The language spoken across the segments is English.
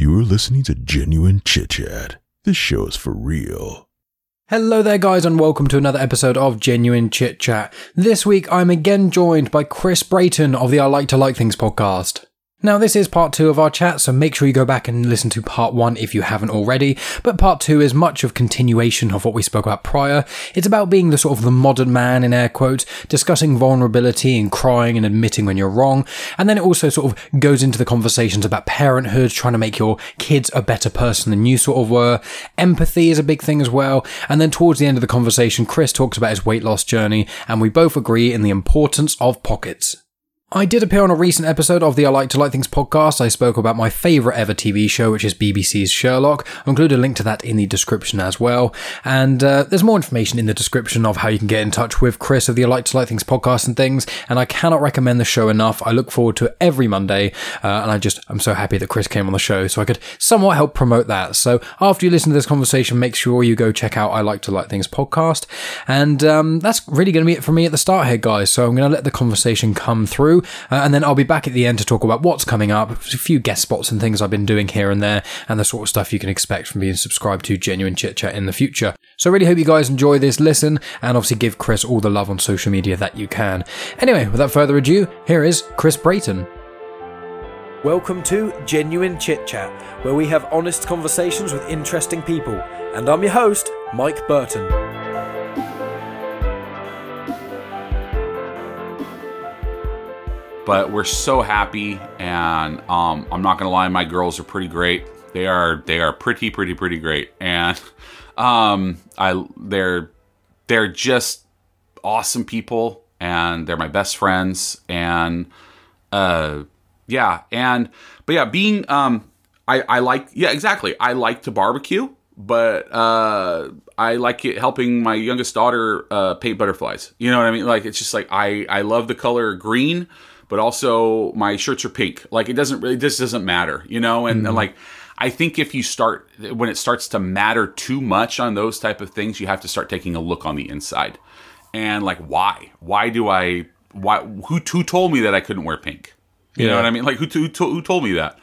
You're listening to Genuine Chit Chat. This show is for real. Hello there, guys, and welcome to another episode of Genuine Chit Chat. This week, I'm again joined by Chris Brayton of the I Like to Like Things podcast. Now, this is part two of our chat, so make sure you go back and listen to part one if you haven't already. But part two is much of continuation of what we spoke about prior. It's about being the sort of the modern man, in air quotes, discussing vulnerability and crying and admitting when you're wrong. And then it also sort of goes into the conversations about parenthood, trying to make your kids a better person than you sort of were. Empathy is a big thing as well. And then towards the end of the conversation, Chris talks about his weight loss journey, and we both agree in the importance of pockets. I did appear on a recent episode of the I Like to Like Things podcast. I spoke about my favourite ever TV show, which is BBC's Sherlock. I'll include a link to that in the description as well. And uh, there's more information in the description of how you can get in touch with Chris of the I Like to Like Things podcast and things. And I cannot recommend the show enough. I look forward to it every Monday. Uh, and I just, I'm so happy that Chris came on the show so I could somewhat help promote that. So after you listen to this conversation, make sure you go check out I Like to Like Things podcast. And um, that's really going to be it for me at the start here, guys. So I'm going to let the conversation come through. Uh, and then I'll be back at the end to talk about what's coming up, a few guest spots and things I've been doing here and there, and the sort of stuff you can expect from being subscribed to Genuine Chit Chat in the future. So I really hope you guys enjoy this listen, and obviously give Chris all the love on social media that you can. Anyway, without further ado, here is Chris Brayton. Welcome to Genuine Chit Chat, where we have honest conversations with interesting people. And I'm your host, Mike Burton. But we're so happy and um, i'm not gonna lie my girls are pretty great they are they are pretty pretty pretty great and um, i they're they're just awesome people and they're my best friends and uh yeah and but yeah being um i i like yeah exactly i like to barbecue but uh I like it helping my youngest daughter uh, paint butterflies. You know what I mean? Like it's just like I I love the color green, but also my shirts are pink. Like it doesn't really this doesn't matter, you know? And, and like I think if you start when it starts to matter too much on those type of things, you have to start taking a look on the inside. And like why? Why do I why who who told me that I couldn't wear pink? You know what I mean? Like who who, who told me that?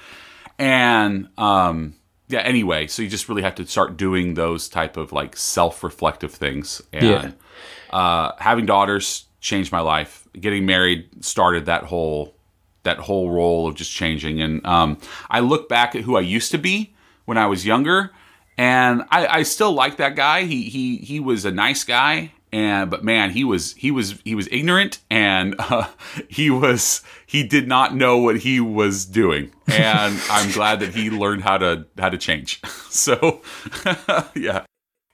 And um yeah, anyway, so you just really have to start doing those type of like self-reflective things and Yeah. uh, having daughters changed my life. Getting married started that whole that whole role of just changing. And um, I look back at who I used to be when I was younger, and I, I still like that guy. He he he was a nice guy, and but man, he was he was he was ignorant, and uh, he was he did not know what he was doing. And I'm glad that he learned how to how to change. So yeah.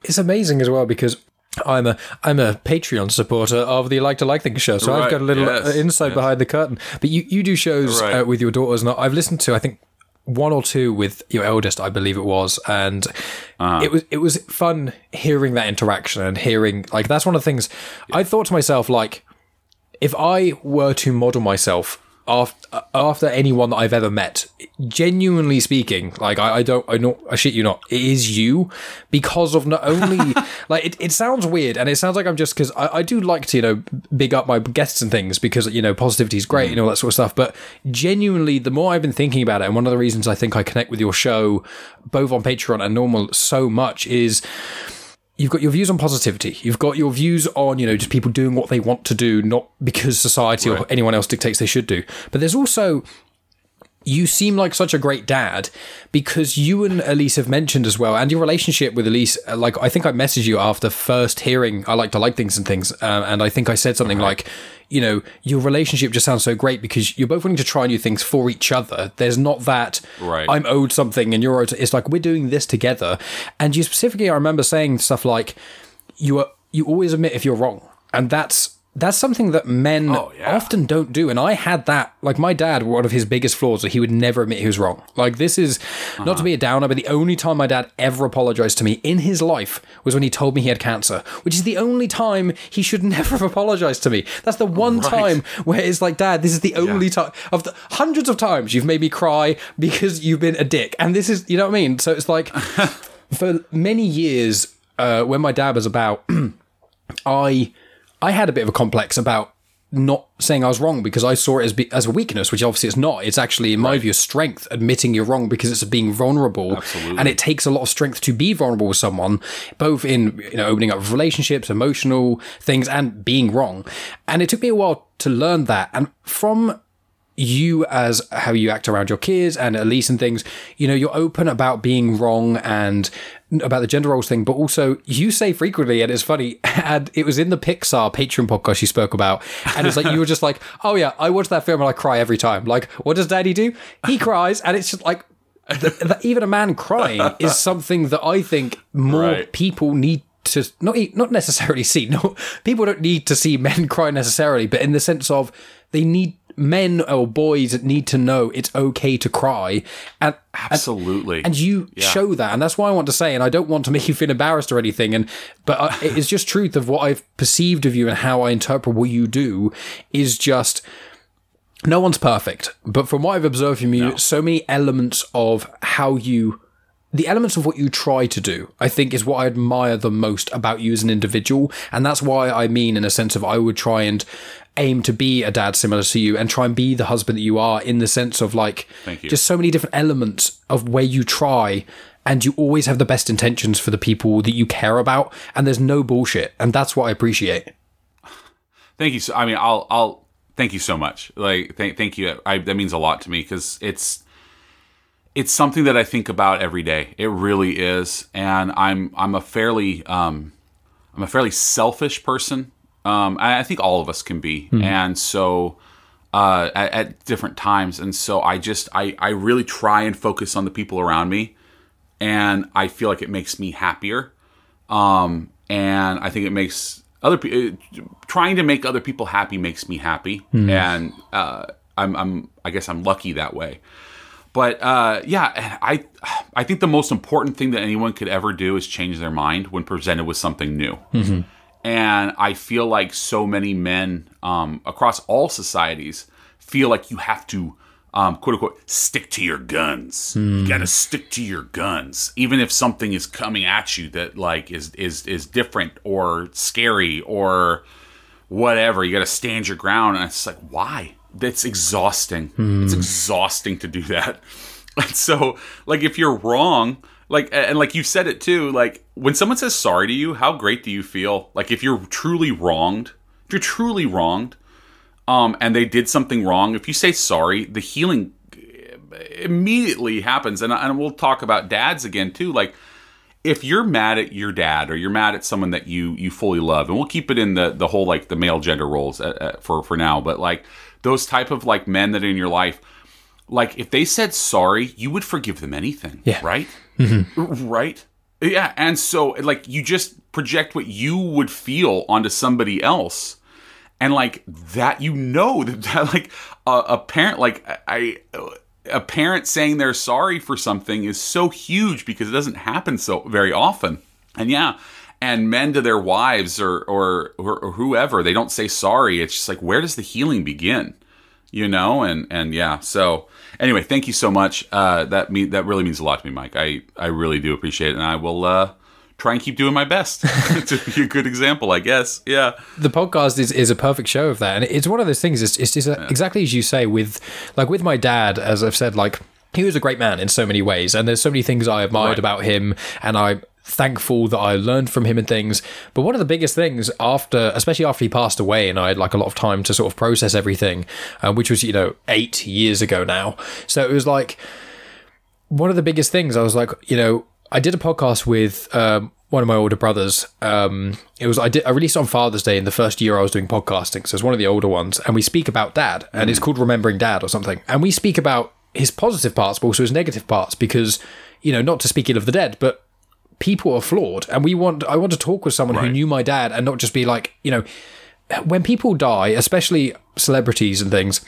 It's amazing as well because I'm a I'm a Patreon supporter of the Like to Like Things show, so I've got a little yes, uh, insight yes. behind the curtain. But you you do shows Right. uh, with your daughters, and I've listened to I think one or two with your eldest, I believe it was, and Uh-huh. it was it was fun hearing that interaction and hearing like that's one of the things I thought to myself like if I were to model myself after after anyone that I've ever met, genuinely speaking, like I, I don't, I not, I shit you not, it is you because of not only like it, it sounds weird and it sounds like I'm just because I, I do like to you know big up my guests and things because you know positivity is great mm. and all that sort of stuff, but genuinely the more I've been thinking about it, and one of the reasons I think I connect with your show both on Patreon and normal so much is you've got your views on positivity. You've got your views on, you know, just people doing what they want to do, not because society or anyone else dictates they should do. But there's also you seem like such a great dad because you and Elise have mentioned as well, and your relationship with Elise. uh, Like, I think I messaged you after first hearing I like to like things and things, uh, and I think I said something like, you know, your relationship just sounds so great because you're both wanting to try new things for each other. There's not that Right. I'm owed something and you're owed. It's like we're doing this together. And you specifically, I remember saying stuff like, you are you always admit if you're wrong, and that's that's something that men Oh, yeah. often don't do. And I had that. Like my dad, one of his biggest flaws was he would never admit he was wrong. Like this is not Uh-huh. to be a downer, but the only time my dad ever apologized to me in his life was when he told me he had cancer, which is the only time he should never have apologized to me. That's the one time where it's like, Dad, this is the only time of the hundreds of times you've made me cry because you've been a dick, and this is, you know what I mean? So it's like for many years uh, when my dad was about, I I had a bit of a complex about not saying I was wrong because I saw it as be, as a weakness, which obviously it's not. It's actually, in my view, strength admitting you're wrong because it's being vulnerable, Absolutely. and it takes a lot of strength to be vulnerable with someone, both in you know opening up relationships, emotional things, and being wrong. And it took me a while to learn that, and from you as how you act around your kids and Elise and things, you know, you're open about being wrong and about the gender roles thing, but also you say frequently, and it's funny, and it was in the Pixar Patreon podcast you spoke about, and it's like you were just like, oh yeah, I watch that film and I cry every time. Like, what does Daddy do? He cries, and it's just like. Even a man crying is something that I think more Right. people need to not not necessarily see. No, people don't need to see men cry necessarily, but in the sense of they need men or boys need to know it's okay to cry, and Absolutely. and you show that, and that's why I want to say, and I don't want to make you feel embarrassed or anything, and but uh, I, it's just truth of what I've perceived of you and how I interpret what you do is just no one's perfect, but from what I've observed from you, so many elements of how you, the elements of what you try to do, I think is what I admire the most about you as an individual. And that's why I mean, in a sense of I would try and aim to be a dad similar to you and try and be the husband that you are in the sense of like, just so many different elements of where you try and you always have the best intentions for the people that you care about. And there's no bullshit. And that's what I appreciate. thank you. So, I mean, I'll, I'll thank you so much. Like, thank, thank you. I, that means a lot to me because it's, it's something that I think about every day. It really is, and I'm, I'm a fairly, um, I'm a fairly selfish person. Um, I, I think all of us can be, and so, uh, at, at different times, and so I just, I, I really try and focus on the people around me, and I feel like it makes me happier. Um, and I think it makes other people trying to make other people happy makes me happy, and uh, I'm, I'm, I guess I'm lucky that way. But uh, yeah, I, I think the most important thing that anyone could ever do is change their mind when presented with something new. And I feel like so many men um, across all societies feel like you have to, um, quote unquote, stick to your guns. You got to stick to your guns, even if something is coming at you that like is is is different or scary or whatever. You got to stand your ground, and it's like why? That's exhausting. It's exhausting to do that. And so, like, if you're wrong, like, and like you said it too, like when someone says sorry to you, how great do you feel? Like, if you're truly wronged, if you're truly wronged, um, and they did something wrong, if you say sorry, the healing immediately happens. And, and we'll talk about dads again too. Like, if you're mad at your dad or you're mad at someone that you you fully love, and we'll keep it in the the whole like the male gender roles uh, uh, for for now, but like those type of like men that are in your life, like if they said sorry, you would forgive them anything, Yeah. right? Mm-hmm. Right? Yeah, and so like you just project what you would feel onto somebody else and like that you know that, that like a, a parent like I a parent saying they're sorry for something is so huge because it doesn't happen so very often. And yeah, and men to their wives or or or, or whoever, they don't say sorry. It's just like where does the healing begin? You know, and and yeah. So anyway, thank you so much. Uh, that me that really means a lot to me, Mike. I I really do appreciate it, and I will uh, try and keep doing my best to be a good example. I guess. Yeah. the podcast is, is a perfect show of that and it's one of those things it's, it's, just exactly as you say with like with my dad as i've said like he was a great man in so many ways and there's so many things i admired Right. about him and i'm thankful that i learned from him and things. But one of the biggest things after especially after he passed away and i had like a lot of time to sort of process everything uh, which was you know eight years ago now. So it was like one of the biggest things I was like, you know, I did a podcast with um, one of my older brothers. Um, it was I did I released on Father's Day in the first year I was doing podcasting, so it's one of the older ones, and we speak about dad, and it's called Remembering Dad or something, and we speak about his positive parts, but also his negative parts, because you know, not to speak ill of the dead, but people are flawed, and we want I want to talk with someone who knew my dad, and not just be like, you know, when people die, especially celebrities and things.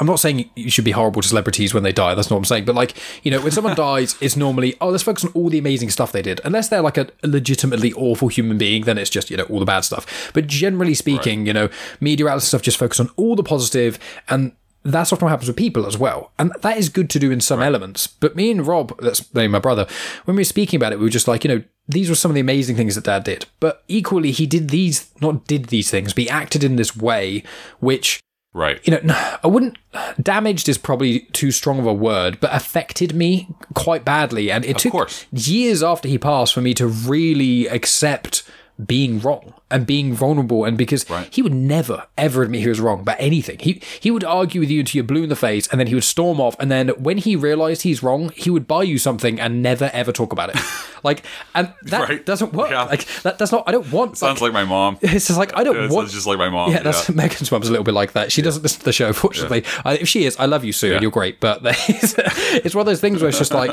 I'm not saying you should be horrible to celebrities when they die. That's not what I'm saying. But like, you know, when someone dies, it's normally oh, let's focus on all the amazing stuff they did. Unless they're like a legitimately awful human being, then it's just you know all the bad stuff. But generally speaking, you know, media outlets stuff just focus on all the positive, and that's often what happens with people as well. And that is good to do in some elements. But me and Rob, that's my brother, when we were speaking about it, we were just like, you know, these were some of the amazing things that dad did. But equally, he did these, not did these things, but he acted in this way, which, Right. you know, I wouldn't, damaged is probably too strong of a word, but affected me quite badly. And it took course. years after he passed for me to really accept being wrong and being vulnerable and because Right. he would never ever admit he was wrong about anything he he would argue with you until you're blue in the face and then he would storm off and then when he realized he's wrong he would buy you something and never ever talk about it like and that Right. doesn't work Yeah. like that, that's not i don't want Sounds like my mom. it's just like I don't It want. just like my mom. Yeah, that's Megan's mom's a little bit like that. She doesn't listen to the show, fortunately. I, if she is, I love you, Sue, and you're great. But it's, it's one of those things where it's just like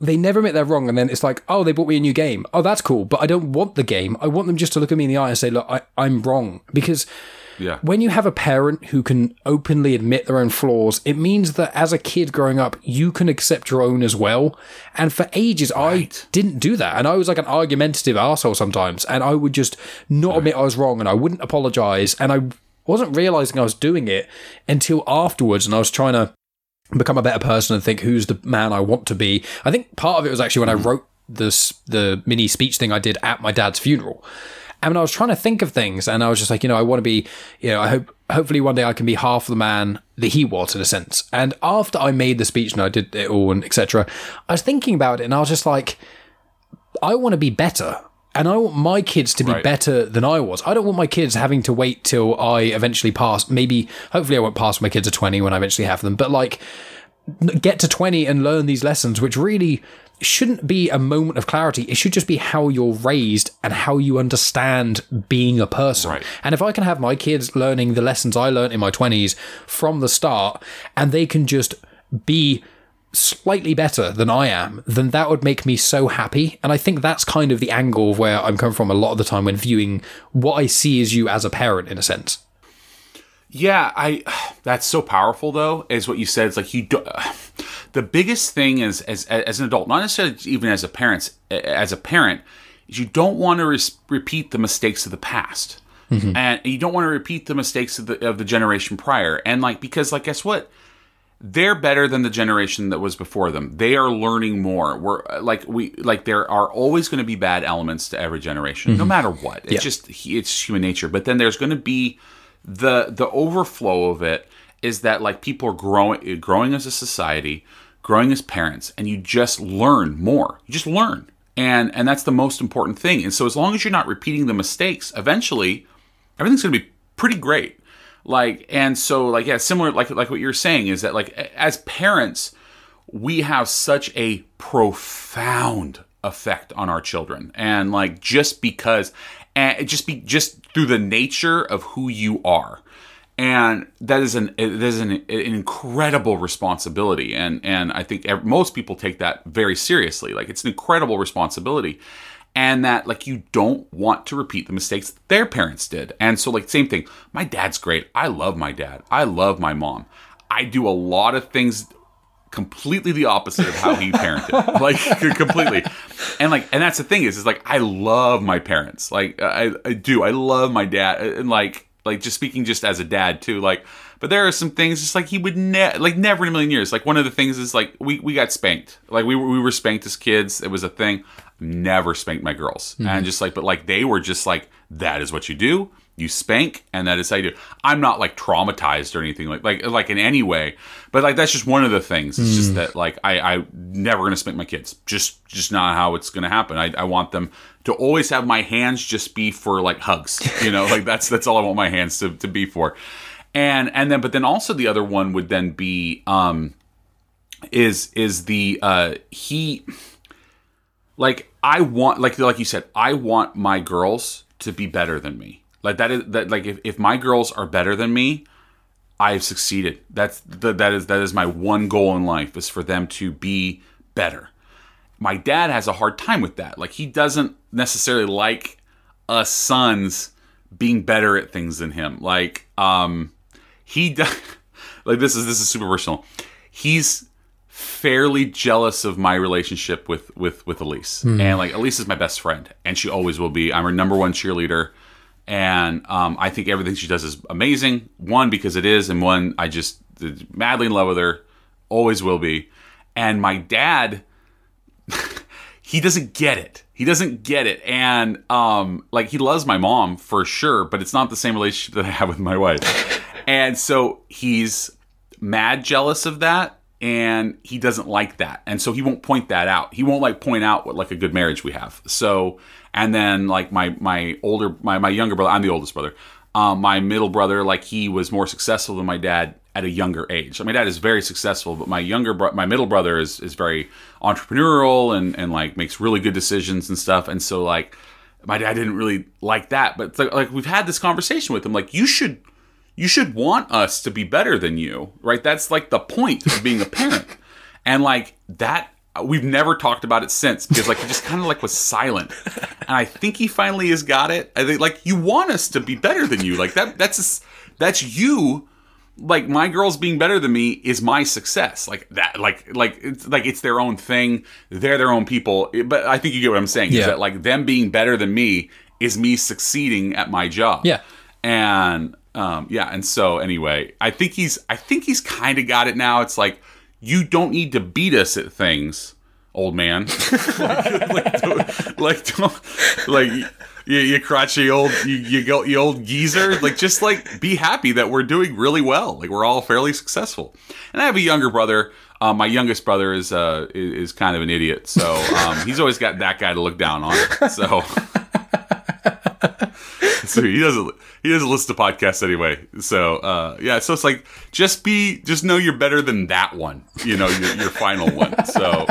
they never admit they're wrong, and then it's like, oh, they bought me a new game. Oh, that's cool, but I don't want the game. I want them just to look at me in the eye and say, look, I, I'm wrong because. Yeah. When you have a parent who can openly admit their own flaws, it means that as a kid growing up, you can accept your own as well. And for ages, I didn't do that. And I was like an argumentative asshole sometimes. And I would just not admit I was wrong and I wouldn't apologize. And I wasn't realizing I was doing it until afterwards. And I was trying to become a better person and think who's the man I want to be. I think part of it was actually when I hmm. wrote this the mini speech thing I did at my dad's funeral. And I was trying to think of things, and I was just like, you know, I want to be, you know, I hope, hopefully one day I can be half the man that he was in a sense. And after I made the speech and I did it all and etc., I was thinking about it, and I was just like, I want to be better. And I want my kids to be Right. better than I was. I don't want my kids having to wait till I eventually pass. Maybe, hopefully, I won't pass when my kids are 20 when I eventually have them. But like, get to 20 and learn these lessons, which really shouldn't be a moment of clarity. It should just be how you're raised and how you understand being a person. Right. And if I can have my kids learning the lessons I learned in my 20s from the start and they can just be slightly better than I am, then that would make me so happy. And I think that's kind of the angle of where I'm coming from a lot of the time when viewing what I see as you as a parent, in a sense. Yeah, I. That's so powerful, though. Is what you said. It's like you. Do, the biggest thing is as as an adult, not necessarily even as a parent. As a parent, is you don't want to res- repeat the mistakes of the past, mm-hmm. and you don't want to repeat the mistakes of the of the generation prior. And like because like guess what. They're better than the generation that was before them. They are learning more. We're like we like there are always going to be bad elements to every generation, no mm-hmm. matter what. It's Yeah. just it's human nature. But then there's going to be the the overflow of it is that like people are growing growing as a society growing as parents and you just learn more. You just learn. And and that's the most important thing. And so as long as you're not repeating the mistakes eventually everything's going to be pretty great. Like and so like yeah similar like like what you're saying is that like as parents we have such a profound effect on our children. And like just because and just be just through the nature of who you are. And that is an it is an, an incredible responsibility. And and i think most people take that very seriously. Like it's an incredible responsibility. And that like you don't want to repeat the mistakes their parents did. And so like same thing. My dad's great. I love my dad. I love my mom. I do a lot of things completely the opposite of how he parented. Like completely. And like and that's the thing is is like i love my parents. Like i i do. I love my dad. And like like just speaking just as a dad too like but there are some things just like he would never like never in a million years. Like one of the things is like we we got spanked. Like we we were spanked as kids. It was a thing. Never spanked my girls. Mm-hmm. And just like but like they were just like that is what you do you spank and that is how you do i'm not like traumatized or anything like like like in any way but like that's just one of the things. It's just that like i i never gonna spank my kids. Just just not how it's gonna happen. I, I want them to always have my hands just be for like hugs you know? Like that's that's all i want my hands to, to be for. And and then but then also the other one would then be um is is the uh he like I want like like you said, I want my girls to be better than me. Like that is that like if, if my girls are better than me, I've succeeded. That's the, that is that is my one goal in life is for them to be better. My dad has a hard time with that. Like he doesn't necessarily like us sons being better at things than him. Like um he does like this is this is super personal. He's fairly jealous of my relationship with with with Elise, and like Elise is my best friend, and she always will be. I'm her number one cheerleader, and um, I think everything she does is amazing. One because it is, and one I just madly in love with her, always will be. And my dad, he doesn't get it. he doesn't get it and um like he loves my mom for sure but it's not the same relationship that i have with my wife and so he's mad jealous of that and he doesn't like that and so he won't point that out he won't like point out what like a good marriage we have so and then like my my older my, my younger brother i'm the oldest brother um, my middle brother like he was more successful than my dad at a younger age so my dad is very successful but my younger bro- my middle brother is is very entrepreneurial and and like makes really good decisions and stuff and so like my dad didn't really like that but like, like we've had this conversation with him like you should you should want us to be better than you, right? That's like the point of being a parent. And like that we've never talked about it since because like he just kind of like was silent. And I think he finally has got it. I think like you want us to be better than you. Like that that's that's you like my girls being better than me is my success like that like like it's like it's their own thing they're their own people but i think you get what i'm saying Yeah. is that like them being better than me is me succeeding at my job Yeah. and um, yeah, and so anyway, I think he's I think he's kind of got it now. It's like you don't need to beat us at things, old man. like, like, don't, like, don't, like you, you crotchety old you you go you old geezer. Like just like be happy that we're doing really well. Like we're all fairly successful. And I have a younger brother. Um, my youngest brother is uh is kind of an idiot, so um, he's always got that guy to look down on. So. so he doesn't he doesn't listen to podcasts anyway. So uh, yeah, so it's like just be just know you're better than that one. You know your, your final one. So,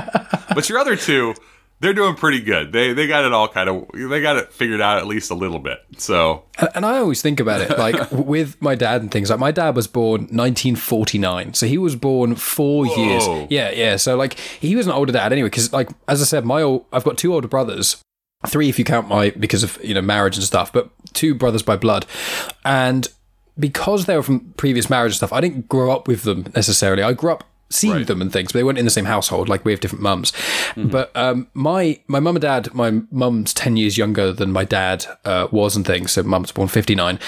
but your other two, they're doing pretty good. They they got it all kind of they got it figured out at least a little bit. So And- I always think about it like with my dad and things. Like my dad was born 1949, so he was born four years. Yeah, yeah. So like he was an older dad anyway. Because like as I said, my old, I've got two older brothers. Three if you count my because of you know marriage and stuff, but two brothers by blood, and because they were from previous marriage and stuff, I didn't grow up with them necessarily. I grew up seeing Right. them and things, but they weren't in the same household. Like we have different mums. But um, my my mum and dad, my mum's ten years younger than my dad uh, was and things. So mum's born fifty nine,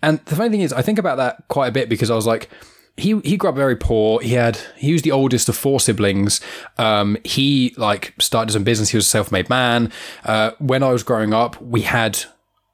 and the funny thing is, I think about that quite a bit because I was like. He, he grew up very poor. He had he was the oldest of four siblings. Um, he like started his own business. He was a self made man. Uh, when I was growing up, we had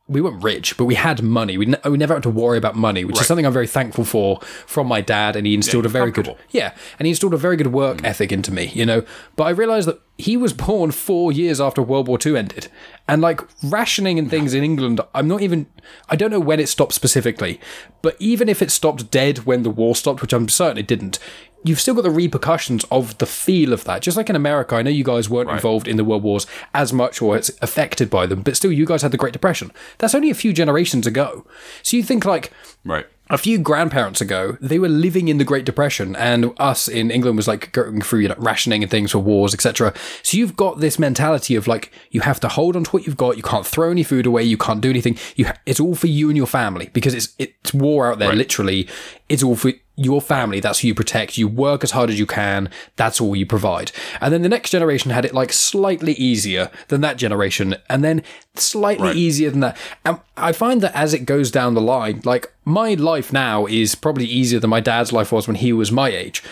we weren't rich, but we had money. We, ne- we never had to worry about money, which is something I'm very thankful for from my dad. And he instilled a very good, yeah, and he instilled a very good work mm. ethic into me, you know. But I realized that he was born four years after World War II ended, and like rationing and things in England, I'm not even, I don't know when it stopped specifically, but even if it stopped dead when the war stopped, which I'm certain it didn't. You've still got the repercussions of the feel of that. Just like in America, I know you guys weren't involved in the world wars as much or it's affected by them, but still you guys had the Great Depression. That's only a few generations ago. So you think like right, a few grandparents ago, they were living in the Great Depression, and us in England was like going through you know, rationing and things for wars, etc. So you've got this mentality of like you have to hold on to what you've got. You can't throw any food away. You can't do anything. You ha- it's all for you and your family because it's it's war out there. Literally, it's all for your family. That's who you protect. You work as hard as you can. That's all you provide. And then the next generation had it like slightly easier than that generation, and then slightly Right. easier than that. And I find that as it goes down the line, like my life now is probably easier than my dad's life was when he was my age.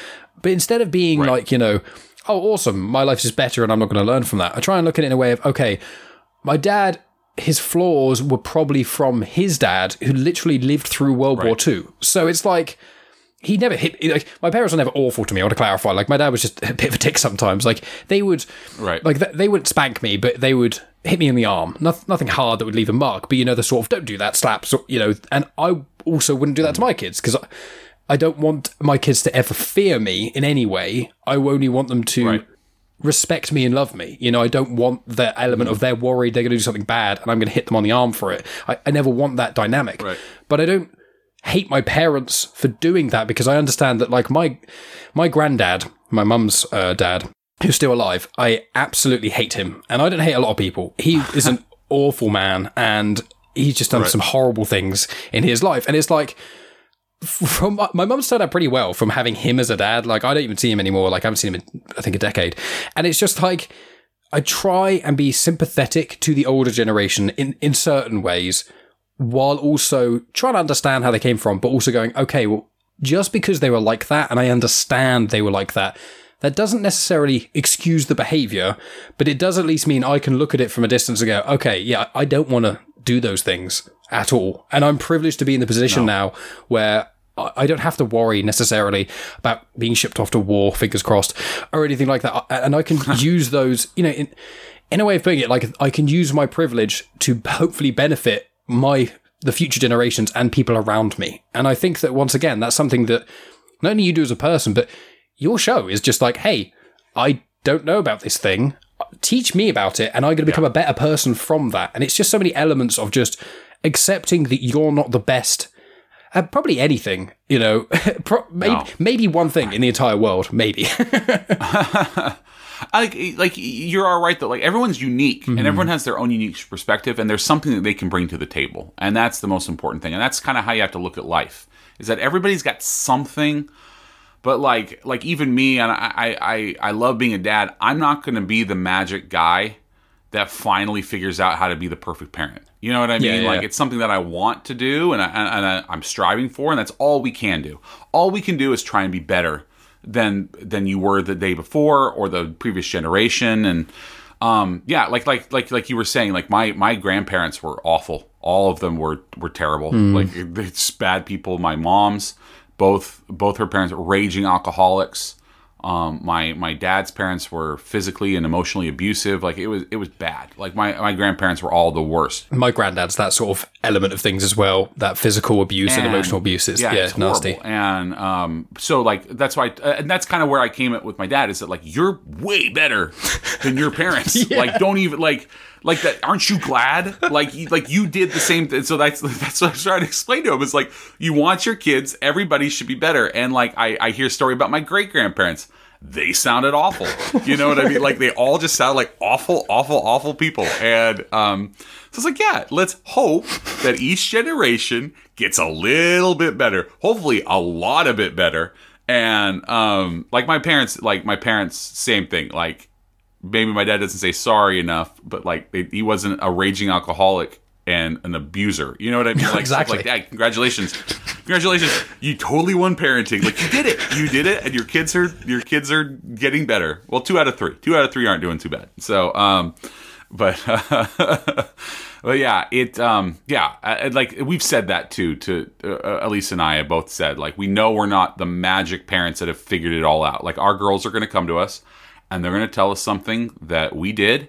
But instead of being Right. like, you know, oh, awesome, my life is better and I'm not going to learn from that, I try and look at it in a way of, okay, my dad, his flaws were probably from his dad who literally lived through World War Right. II. So it's like, he never hit like my parents were never awful to me. I want to clarify. Like my dad was just a bit of a dick sometimes. Like they would, Right. Like th- they wouldn't spank me, but they would hit me in the arm. Noth- nothing hard that would leave a mark. But you know the sort of don't do that slaps. You know, and I also wouldn't do that to my kids because I, I don't want my kids to ever fear me in any way. I only want them to. Right. Respect me and love me. You know, I don't want the element of mm-hmm. they're worried they're going to do something bad and I'm going to hit them on the arm for it. I, I never want that dynamic. Right. But I don't hate my parents for doing that because I understand that like my my granddad, my mum's uh, dad, who's still alive, I absolutely hate him, and I don't hate a lot of people. He is an awful man, and he's just done some horrible things in his life, and it's like. From my mum's turned out pretty well from having him as a dad. Like I don't even see him anymore. Like I haven't seen him in I think a decade, and it's just like I try and be sympathetic to the older generation in in certain ways, while also trying to understand how they came from, but also going, okay, well, just because they were like that, and I understand they were like that, that doesn't necessarily excuse the behavior, but it does at least mean I can look at it from a distance and go, okay, yeah, I don't want to do those things at all. And I'm privileged to be in the position now where I I don't have to worry necessarily about being shipped off to war, fingers crossed, or anything like that. And I can use those, you know, in, in a way of putting it, like I can use my privilege to hopefully benefit my the future generations and people around me. And I think that once again, that's something that not only you do as a person, but your show is just like, hey, I don't know about this thing. Teach me about it, and I'm going to become a better person from that. And it's just so many elements of just accepting that you're not the best at probably anything, you know, pro- maybe, No. maybe one thing in the entire world, maybe. like like you're all right though like everyone's unique Mm-hmm. and everyone has their own unique perspective and there's something that they can bring to the table and that's the most important thing and that's kind of how you have to look at life is that everybody's got something but like like even me and I I I, love being a dad I'm not going to be the magic guy that finally figures out how to be the perfect parent you know what I mean Yeah, yeah. like it's something that I want to do and, I, and I, I'm striving for and that's all we can do all we can do is try and be better than than you were the day before or the previous generation. And um yeah like like like like you were saying like my my grandparents were awful. All of them were were terrible. Like it's bad people. My mom's both both her parents were raging alcoholics um my my dad's parents were physically and emotionally abusive like it was it was bad like my my grandparents were all the worst my granddad's that sort of element of things as well. That physical abuse and, And- emotional abuse is yeah, it's nasty. horrible. And um, so like that's why, uh, and that's kind of where I came at with my dad is that like you're way better than your parents. Like don't even like like that. Aren't you glad? Like you, like you did the same. thing. So that's that's what I was trying to explain to him. Is like you want your kids. Everybody should be better. And like I I hear a story about my great grandparents. They sounded awful. You know what I mean? Like they all just sound like awful, awful, awful people. And um, so it's like, yeah, let's hope that each generation gets a little bit better. Hopefully, a lot of bit better. And um, like my parents, like my parents, same thing. Like maybe my dad doesn't say sorry enough, but like he wasn't a raging alcoholic and an abuser. You know what I mean? Like Exactly. like that. Congratulations, congratulations! You totally won parenting. Like you did it. You did it, and your kids are your kids are getting better. Well, two out of three. Two out of three aren't doing too bad. So, um, but but yeah, it um yeah, uh, like we've said that too. To uh, Elise and I have both said like we know we're not the magic parents that have figured it all out. Like our girls are going to come to us and they're going to tell us something that we did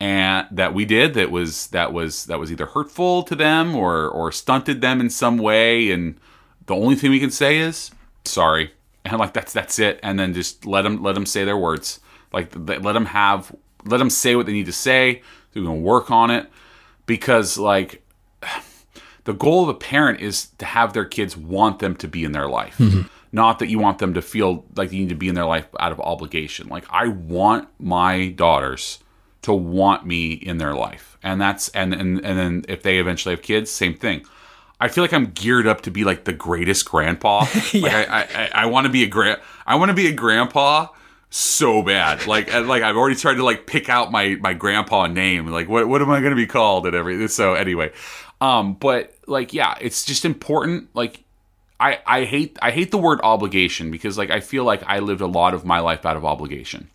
and that we did that was that was that was either hurtful to them or or stunted them in some way. And the only thing we can say is sorry. And like that's that's it. And then just let them let them say their words. Like let them have let them say what they need to say so we can work on it. Because like the goal of a parent is to have their kids want them to be in their life. Mm-hmm. Not that you want them to feel like they need to be in their life out of obligation. Like i want my daughters to want me in their life. And that's and and, and then if they eventually have kids same thing. I feel like i'm geared up to be like the greatest grandpa. Like i i, I, I want to be a grand i want to be a grandpa so bad. Like like i've already tried to like pick out my my grandpa name. Like what what am i going to be called and everything so anyway. Um but like yeah it's just important. Like I, I hate I hate the word obligation because like I feel like I lived a lot of my life out of obligation.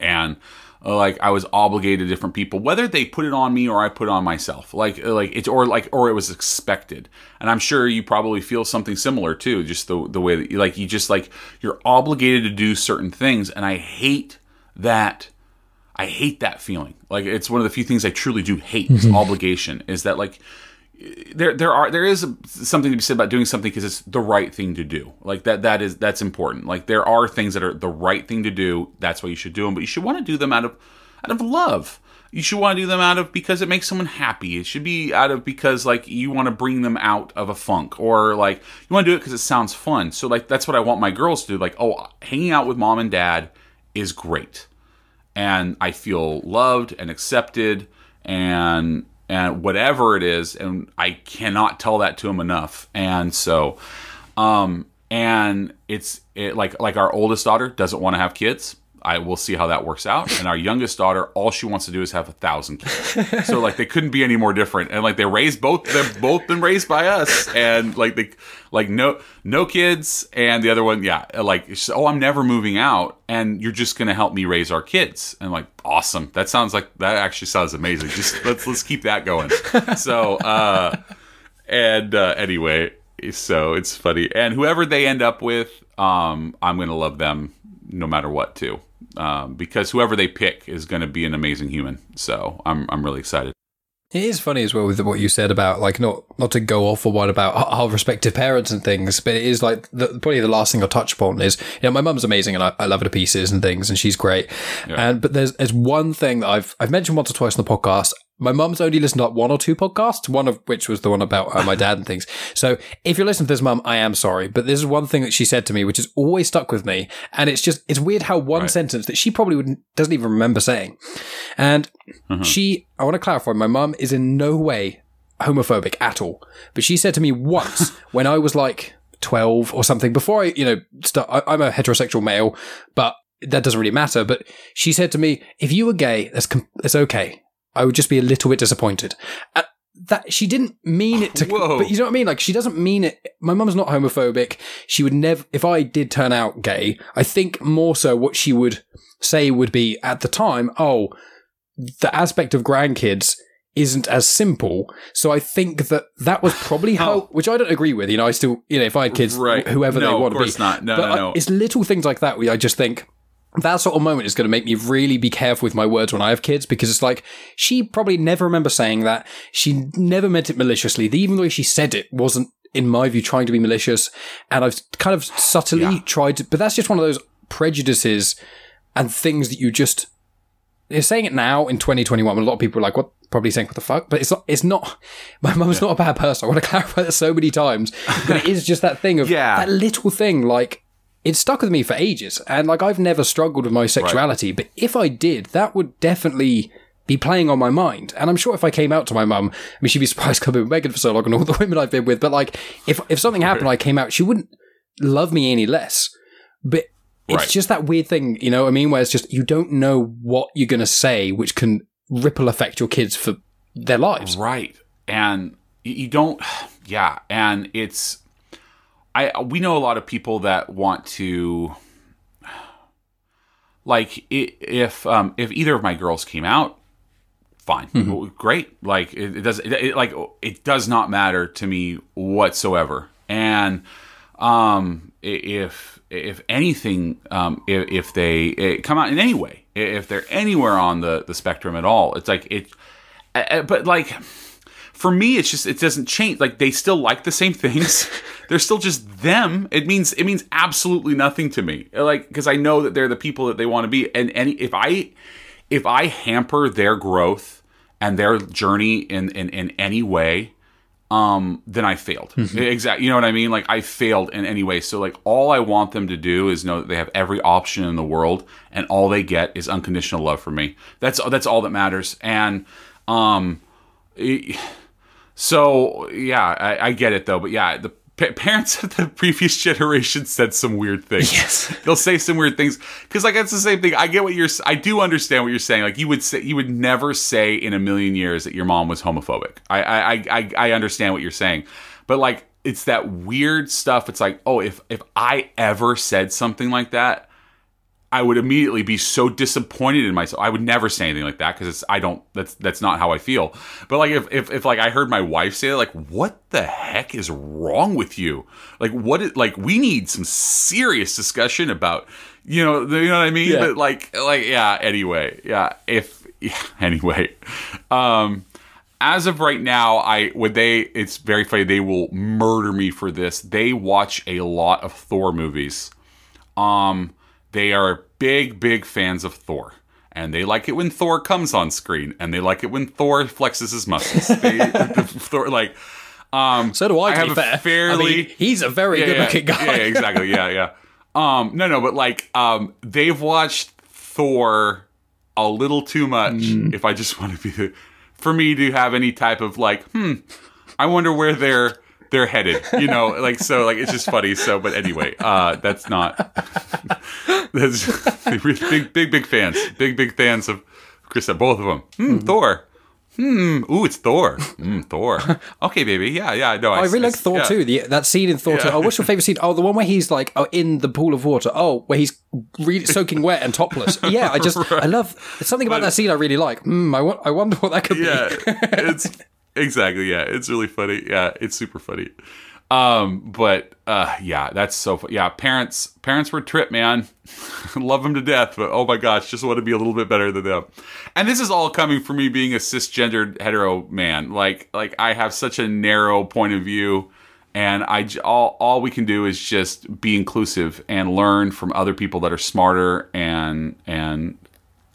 And like I was obligated to different people, whether they put it on me or I put it on myself. Like uh, like it's or like or it was expected. And I'm sure you probably feel something similar too. Just the the way that you like you just like you're obligated to do certain things, and I hate that. I hate that feeling. Like it's one of the few things I truly do hate is obligation. Is that like there there are there is something to be said about doing something because it's the right thing to do. Like that that is that's important. Like there are things that are the right thing to do. That's why you should do them. But you should want to do them out of out of love. You should want to do them out of because it makes someone happy. It should be out of because like you want to bring them out of a funk or like you want to do it because it sounds fun. So like that's what I want my girls to do. Like oh, hanging out with mom and dad is great and I feel loved and accepted and and whatever it is and I cannot tell that to him enough. And so um and it's it like like our oldest daughter doesn't want to have kids I will see how that works out. And our youngest daughter, all she wants to do is have a thousand kids. so like they couldn't be any more different. And like they raised both, they've both been raised by us. And like they, like no, no kids. And the other one, yeah, like oh, I'm never moving out, and you're just gonna help me raise our kids. And like awesome. That sounds like that actually sounds amazing. Just let's let's keep that going. So uh, and uh, anyway, so it's funny. And whoever they end up with, um, I'm gonna love them no matter what too um, because whoever they pick is going to be an amazing human. So I'm I'm really excited. It is funny as well with what you said about like not not to go off or what about our respective parents and things, but it is like the, probably the last thing I'll touch upon is you know my mum's amazing and I, I love her to pieces and things and she's great, yeah. and but there's there's one thing that I've I've mentioned once or twice on the podcast my mum's only listened to like one or two podcasts, one of which was the one about uh, my dad and things. So if you're listening to this, mum, I am sorry, but this is one thing that she said to me, which has always stuck with me. And it's just, it's weird how one right. sentence that she probably wouldn't, doesn't even remember saying. And mm-hmm. she, I want to clarify, my mum is in no way homophobic at all. But she said to me once when I was like 12 or something, before I, you know, start, I, I'm a heterosexual male, but that doesn't really matter. But she said to me, if you were gay, that's, com- that's okay I would just be a little bit disappointed. Uh, that she didn't mean it to, Whoa. but you know what I mean? Like she doesn't mean it. My mum's not homophobic. She would never, if I did turn out gay, I think more so what she would say would be at the time, oh, the aspect of grandkids isn't as simple. So I think that that was probably how, oh. which I don't agree with. You know, I still, you know, if I had kids, right. whoever no, they want to be. Not. No, but no, no. I, it's little things like that where I just think, that sort of moment is going to make me really be careful with my words when I have kids because it's like she probably never remember saying that. She never meant it maliciously. Even the way she said it wasn't, in my view, trying to be malicious. And I've kind of subtly yeah. tried to, but that's just one of those prejudices and things that you just, you're saying it now in 2021 when a lot of people are like, what? Probably saying what the fuck, but it's not. It's not. My mum's yeah. not a bad person. I want to clarify that so many times, but it is just that thing of yeah. that little thing. Like it stuck with me for ages. And like, I've never struggled with my sexuality, right. but if I did, that would definitely be playing on my mind. And I'm sure if I came out to my mum, I mean, she'd be surprised I've been with Megan for so long and all the women I've been with. But like, if, if something happened, I came out, she wouldn't love me any less. But it's right. just that weird thing, you know what I mean? Where it's just, you don't know what you're going to say, which can ripple affect your kids for their lives. Right. And you don't, yeah. And it's, I we know a lot of people that want to like if um, if either of my girls came out, fine, mm-hmm. great. Like it, it does it, it, like it does not matter to me whatsoever. And um, if if anything, um, if, if they come out in any way, if they're anywhere on the the spectrum at all, it's like it. But like for me it's just it doesn't change. Like they still like the same things. They're still just them. It means it means absolutely nothing to me. Like because i know that they're the people that they want to be. And any if i if i hamper their growth and their journey in in, in any way um then i failed. Mm-hmm. exactly you know what i mean? Like i failed in any way. So like all i want them to do is know that they have every option in the world and all they get is unconditional love from me. That's that's all that matters. And um it, so yeah, I, I get it though, but yeah, the pa- parents of the previous generation said some weird things. Yes, they'll say some weird things because like that's the same thing. I get what you're. I do understand what you're saying. Like you would say, you would never say in a million years that your mom was homophobic. I I I, I understand what you're saying, but like it's that weird stuff. It's like, oh, if if I ever said something like that, I would immediately be so disappointed in myself. I would never say anything like that because it's I don't that's that's not how I feel. But like if, if if like I heard my wife say like what the heck is wrong with you? Like what is like we need some serious discussion about you know you know what I mean? Yeah. But like like yeah. Anyway, yeah. If yeah, anyway, um, as of right now, I would they. It's very funny. They will murder me for this. They watch a lot of Thor movies. Um they are big, big fans of Thor. And they like it when Thor comes on screen, and they like it when Thor flexes his muscles. They, Thor, like, um, so do I. I have a fairly. I mean, he's a very yeah, good looking guy. Yeah, exactly. Yeah, yeah. Um, no, no, but like, um, they've watched Thor a little too much. Mm. If I just want to be, for me to have any type of like, hmm, I wonder where their they're headed. You know, like so, like it's just funny. So, but anyway, uh, that's not. that's big, big, big fans. Big, big fans of Chris. Both of them. Hmm, Thor. Hmm. Ooh, it's Thor. Hmm, Thor. Okay, baby. Yeah, yeah. No, I really like Thor yeah. too. The, that scene in Thor Yeah. 2. Oh, what's your favorite scene? Oh, the one where he's like oh, in the pool of water. Oh, where he's really soaking wet and topless. Yeah, I just I love. There's something about that scene I really like. Hmm. I, I wonder what that could yeah, be. it's exactly yeah. It's really funny. Yeah, it's super funny. Um, but uh, yeah, that's so fu- yeah. Parents, parents were trip, man. Love them to death, but oh my gosh, just want to be a little bit better than them. And this is all coming from me being a cisgendered hetero man. Like, like I have such a narrow point of view. And I all all we can do is just be inclusive and learn from other people that are smarter and and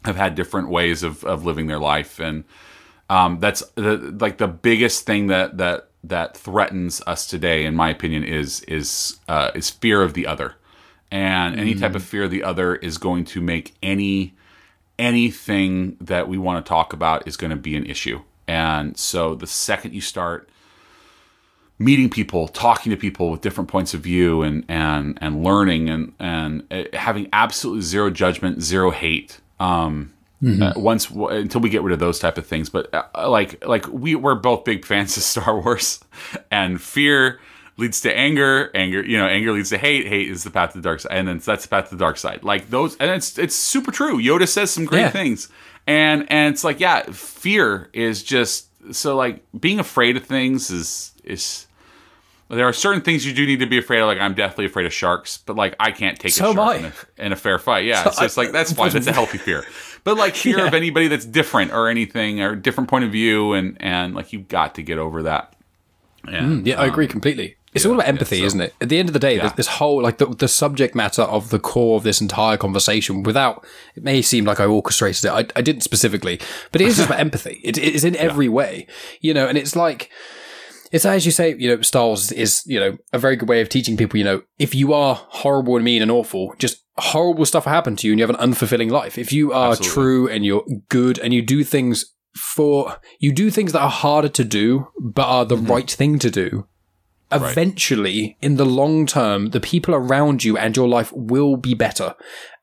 have had different ways of, of living their life and um, that's the, like the biggest thing that that that threatens us today in my opinion is is uh, is fear of the other and any type of fear of the other is going to make any anything that we want to talk about is going to be an issue and so the second you start meeting people, talking to people with different points of view, and and and learning and and uh, having absolutely zero judgment, zero hate. Um, uh, once w- until we get rid of those type of things, but uh, like like we we're both big fans of Star Wars, and fear leads to anger, anger you know anger leads to hate, hate is the path to the dark side, and then that's the path to the dark side. Like those, and it's it's super true. Yoda says some great Yeah. things, and and it's like yeah, fear is just so like being afraid of things is is there are certain things you do need to be afraid of. Like I'm definitely afraid of sharks, but like I can't take So a shark in a, in a fair fight. Yeah, so, I- it's like that's fine. That's a healthy fear. But like fear of anybody that's different or anything or different point of view, and and like you've got to get over that. And, Yeah, I um, agree completely. It's all about empathy, so- isn't it? At the end of the day, Yeah. this, whole like the, the subject matter of the core of this entire conversation, without it may seem like I orchestrated it, I, I didn't specifically, but it is just about empathy. It, it is in every way, you know, and it's like it's as you say, you know, Wars is you know a very good way of teaching people. You know, if you are horrible and mean and awful, just horrible stuff happen to you, and you have an unfulfilling life. If you are Absolutely. true and you're good and you do things for you do things that are harder to do but are the mm-hmm. right thing to do eventually in the long term the people around you and your life will be better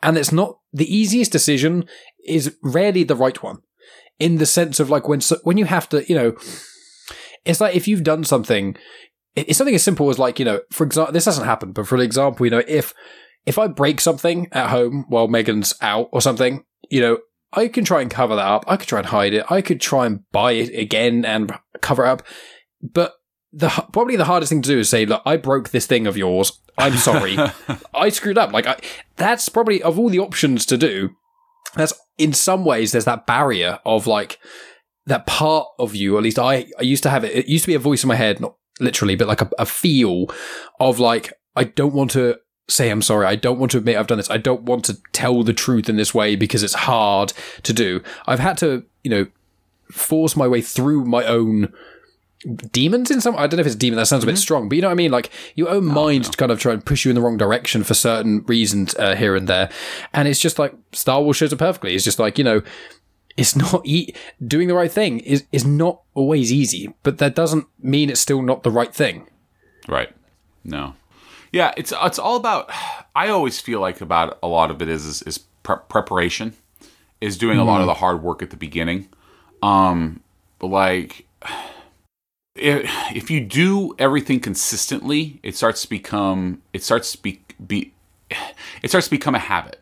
and it's not the easiest decision is rarely the right one in the sense of like when so, when you have to you know it's like if you've done something it's something as simple as like you know for example this hasn't happened but for example you know if if i break something at home while megan's out or something you know i can try and cover that up. I could try and hide it. I could try and buy it again and cover it up. But the probably the hardest thing to do is say look i broke this thing of yours. I'm sorry. I screwed up. Like I, that's probably of all the options to do that's in some ways there's that barrier of like that part of you at least i i used to have it it used to be a voice in my head not literally but like a, a feel of like i don't want to say i'm sorry i don't want to admit i've done this. I don't want to tell the truth in this way because it's hard to do. I've had to you know force my way through my own demons in some I don't know if it's demon that sounds a bit strong but you know what I mean? Like your own mind to kind of try and push you in the wrong direction for certain reasons uh, here and there. And it's just like Star Wars shows it perfectly. It's just like you know it's not e- doing the right thing is is not always easy but that doesn't mean it's still not the right thing. Right. No. Yeah, it's it's all about. I always feel like about a lot of it is is, is pre- preparation, is doing a lot of the hard work at the beginning. Um, like if, if you do everything consistently, it starts to become it starts to be, be it starts to become a habit.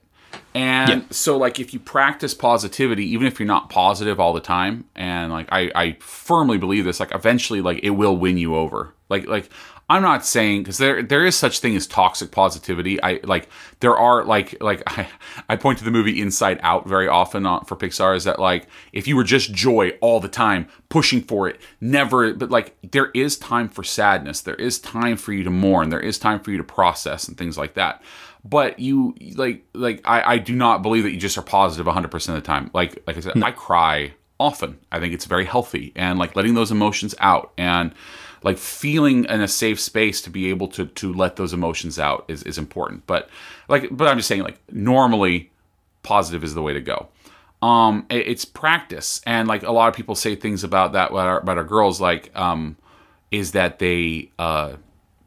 And Yeah. so like if you practice positivity, even if you're not positive all the time, and like I, I firmly believe this, like eventually like it will win you over. Like like I'm not saying because there there is such thing as toxic positivity. I like there are like like I, I point to the movie Inside Out very often on, for Pixar is that like if you were just joy all the time, pushing for it, never but like there is time for sadness. There is time for you to mourn. There is time for you to process and things like that but you like like I, I do not believe that you just are positive 100% of the time like like i said i cry often i think it's very healthy and like letting those emotions out and like feeling in a safe space to be able to to let those emotions out is, is important but like but i'm just saying like normally positive is the way to go um it- it's practice and like a lot of people say things about that about our, about our girls like um is that they uh,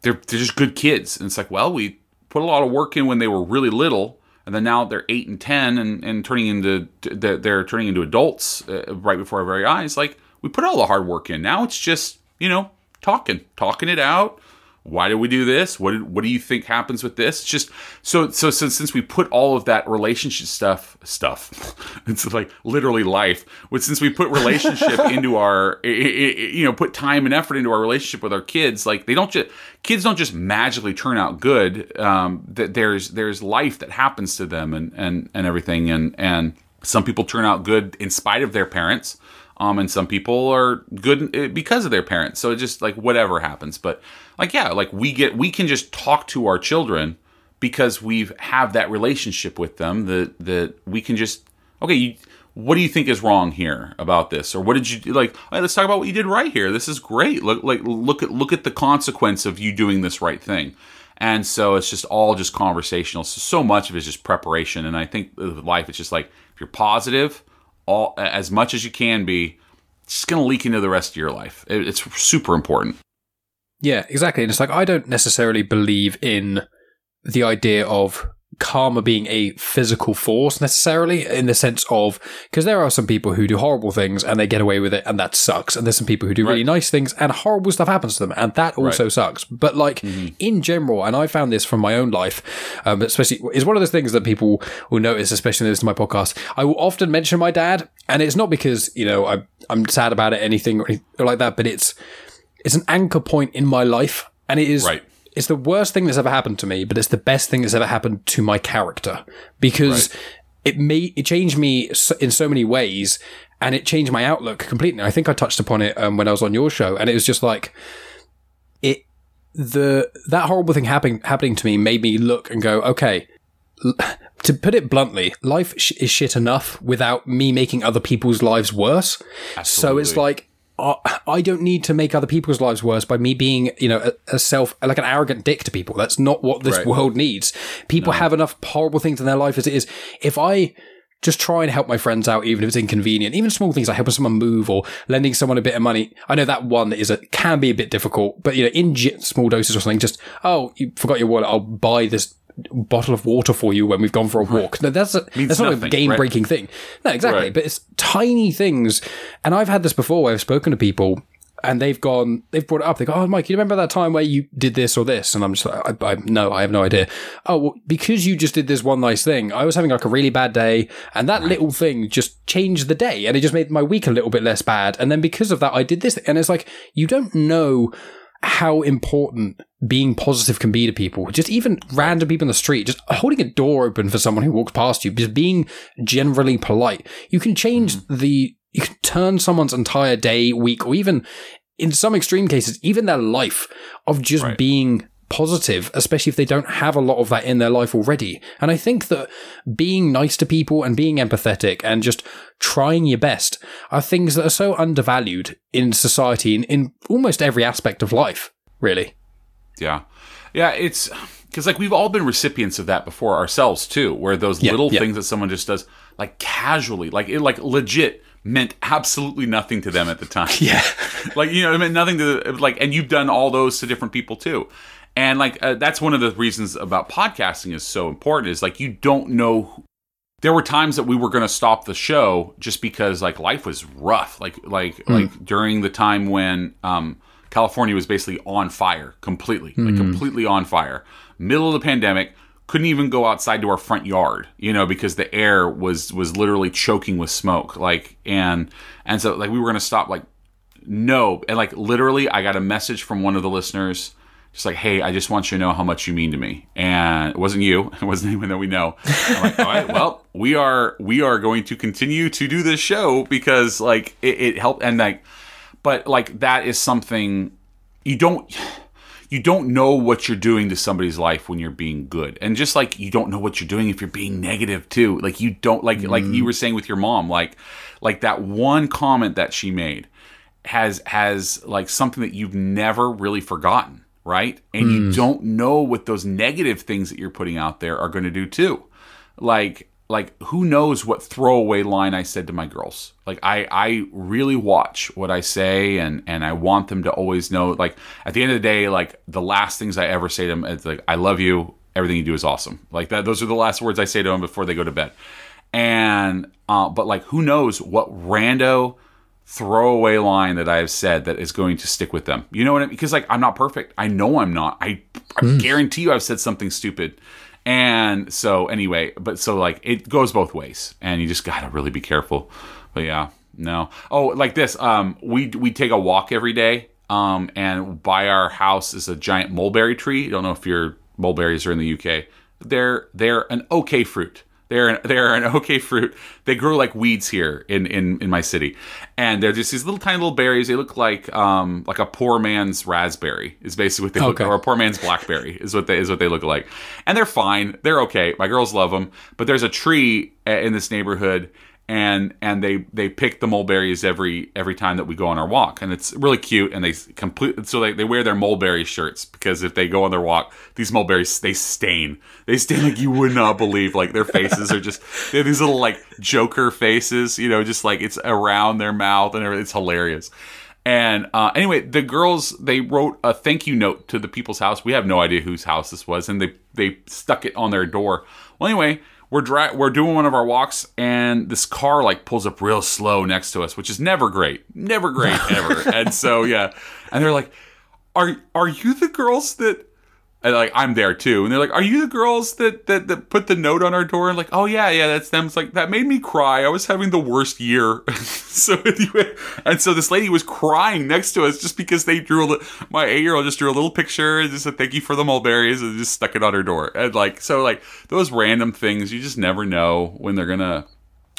they're they're just good kids, and it's like, well, we put a lot of work in when they were really little, and then now they're eight and ten, and, and turning into they're, turning into adults uh, right before our very eyes. Like we put all the hard work in. Now it's just you know talking, talking it out, why do we do this? What did, what do you think happens with this? It's just so so since since we put all of that relationship stuff stuff, it's like literally life. But since we put relationship into our you know put time and effort into our relationship with our kids, like they don't just kids don't just magically turn out good. Um, that there's there's life that happens to them and and and everything and and some people turn out good in spite of their parents. Um, and some people are good eh, because of their parents. So it just like whatever happens, but like yeah like we get we can just talk to our children because we've have that relationship with them that that we can just okay you, what do you think is wrong here about this? Or what did you like let's talk about what you did right here. This is great. Look like look at look at the consequence of you doing this right thing. And so it's just all just conversational. So so much of it is just preparation. And i think life it's just like if you're positive all as much as you can be it's just going to leak into the rest of your life it, it's super important yeah, exactly. And it's like I don't necessarily believe in the idea of karma being a physical force necessarily in the sense of because there are some people who do horrible things and they get away with it and that sucks and there's some people who do right. really nice things and horrible stuff happens to them and that also right. sucks but like mm-hmm. in general and i found this from my own life um, especially is one of those things that people will notice especially listening to my podcast i will often mention my dad and it's not because you know I, i'm sad about it anything or like that but it's it's an anchor point in my life, and it is. Right. It's the worst thing that's ever happened to me, but it's the best thing that's ever happened to my character because right. it made it changed me in so many ways, and it changed my outlook completely. I think I touched upon it um, when I was on your show, and it was just like it the that horrible thing happening happening to me made me look and go, okay, to put it bluntly, life is shit enough without me making other people's lives worse. Absolutely. So it's like I don't need to make other people's lives worse by me being, you know, a, a self, like an arrogant dick to people. That's not what this right. world needs. People no. have enough horrible things in their life as it is. If I just try and help my friends out, even if it's inconvenient, even small things like helping someone move or lending someone a bit of money. I know that one is a, can be a bit difficult, but you know, in small doses or something, just, oh, you forgot your wallet. I'll buy this bottle of water for you when we've gone for a walk. No, that's a, that's not a game breaking right? thing. No, exactly. Right. But it's tiny things. And I've had this before where I've spoken to people and they've gone, they've brought it up. They go, "Oh, Mike, you remember that time where you did this or this?" And I'm just like, I, I no, I have no idea. Oh, well, because you just did this one nice thing. I was having like a really bad day, and that right. little thing just changed the day, and it just made my week a little bit less bad. And then because of that, I did this, and it's like you don't know how important being positive can be to people. Just even random people in the street, just holding a door open for someone who walks past you, just being generally polite. You can change mm. the, you can turn someone's entire day, week, or even in some extreme cases, even their life of just right. being positive, especially if they don't have a lot of that in their life already. And I think that being nice to people and being empathetic and just trying your best are things that are so undervalued in society in, in almost every aspect of life, really. Yeah. Yeah, it's because like we've all been recipients of that before ourselves too, where those yeah, little yeah. things that someone just does like casually, like it like legit meant absolutely nothing to them at the time. Yeah. like, you know, it meant nothing to like, and you've done all those to different people too. And like uh, that's one of the reasons about podcasting is so important is like you don't know there were times that we were going to stop the show just because like life was rough like like mm. like during the time when um, California was basically on fire completely mm. like hmm. completely on fire middle of the pandemic couldn't even go outside to our front yard you know because the air was was literally choking with smoke like and and so like we were going to stop like no and like literally I got a message from one of the listeners just like, hey, I just want you to know how much you mean to me. And it wasn't you. It wasn't anyone that we know. I'm like, all right, well, we are we are going to continue to do this show because like it, it helped and like but like that is something you don't you don't know what you're doing to somebody's life when you're being good and just like you don't know what you're doing if you're being negative too like you don't like mm. like you were saying with your mom like like that one comment that she made has has like something that you've never really forgotten right? And mm. you hmm. don't know what those negative things that you're putting out there are going to do too. Like like who knows what throwaway line I said to my girls. Like I I really watch what I say and and I want them to always know like at the end of the day like the last things I ever say to them is like I love you. Everything you do is awesome. Like that those are the last words I say to them before they go to bed. And uh but like who knows what rando throwaway line that I have said that is going to stick with them. You know what I mean? Because like I'm not perfect. I know I'm not. I, I guarantee you I've said something stupid. And so anyway, but so like it goes both ways, and you just gotta really be careful. But yeah, no. Oh, like this. Um, we we take a walk every day. Um, and by our house is a giant mulberry tree. I don't know if your mulberries are in the UK. They're they're an okay fruit. They're they're an okay fruit. They grow like weeds here in, in, in my city, and they're just these little tiny little berries. They look like um like a poor man's raspberry is basically what they look Okay. or a poor man's blackberry is what they is what they look like, and they're fine. They're okay. My girls love them, but there's a tree uh, in this neighborhood. And and they they pick the mulberries every every time that we go on our walk, and it's really cute. And they complete so they, they wear their mulberry shirts because if they go on their walk, these mulberries they stain. They stain like you would not believe. Like their faces are just they have these little like Joker faces, you know, just like it's around their mouth and everything. It's hilarious. And uh, anyway, the girls they wrote a thank you note to the people's house. We have no idea whose house this was, and they they stuck it on their door. Well, anyway, we're dri- we're doing one of our walks, and this car like pulls up real slow next to us, which is never great, never great ever. and so yeah, and they're like, "Are are you the girls that?" And like I'm there too, and they're like, "Are you the girls that, that that put the note on our door?" And like, "Oh yeah, yeah, that's them." It's like that made me cry. I was having the worst year. so anyway, and so this lady was crying next to us just because they drew a li- my eight year old just drew a little picture and just said thank you for the mulberries and just stuck it on her door. And like so, like those random things, you just never know when they're gonna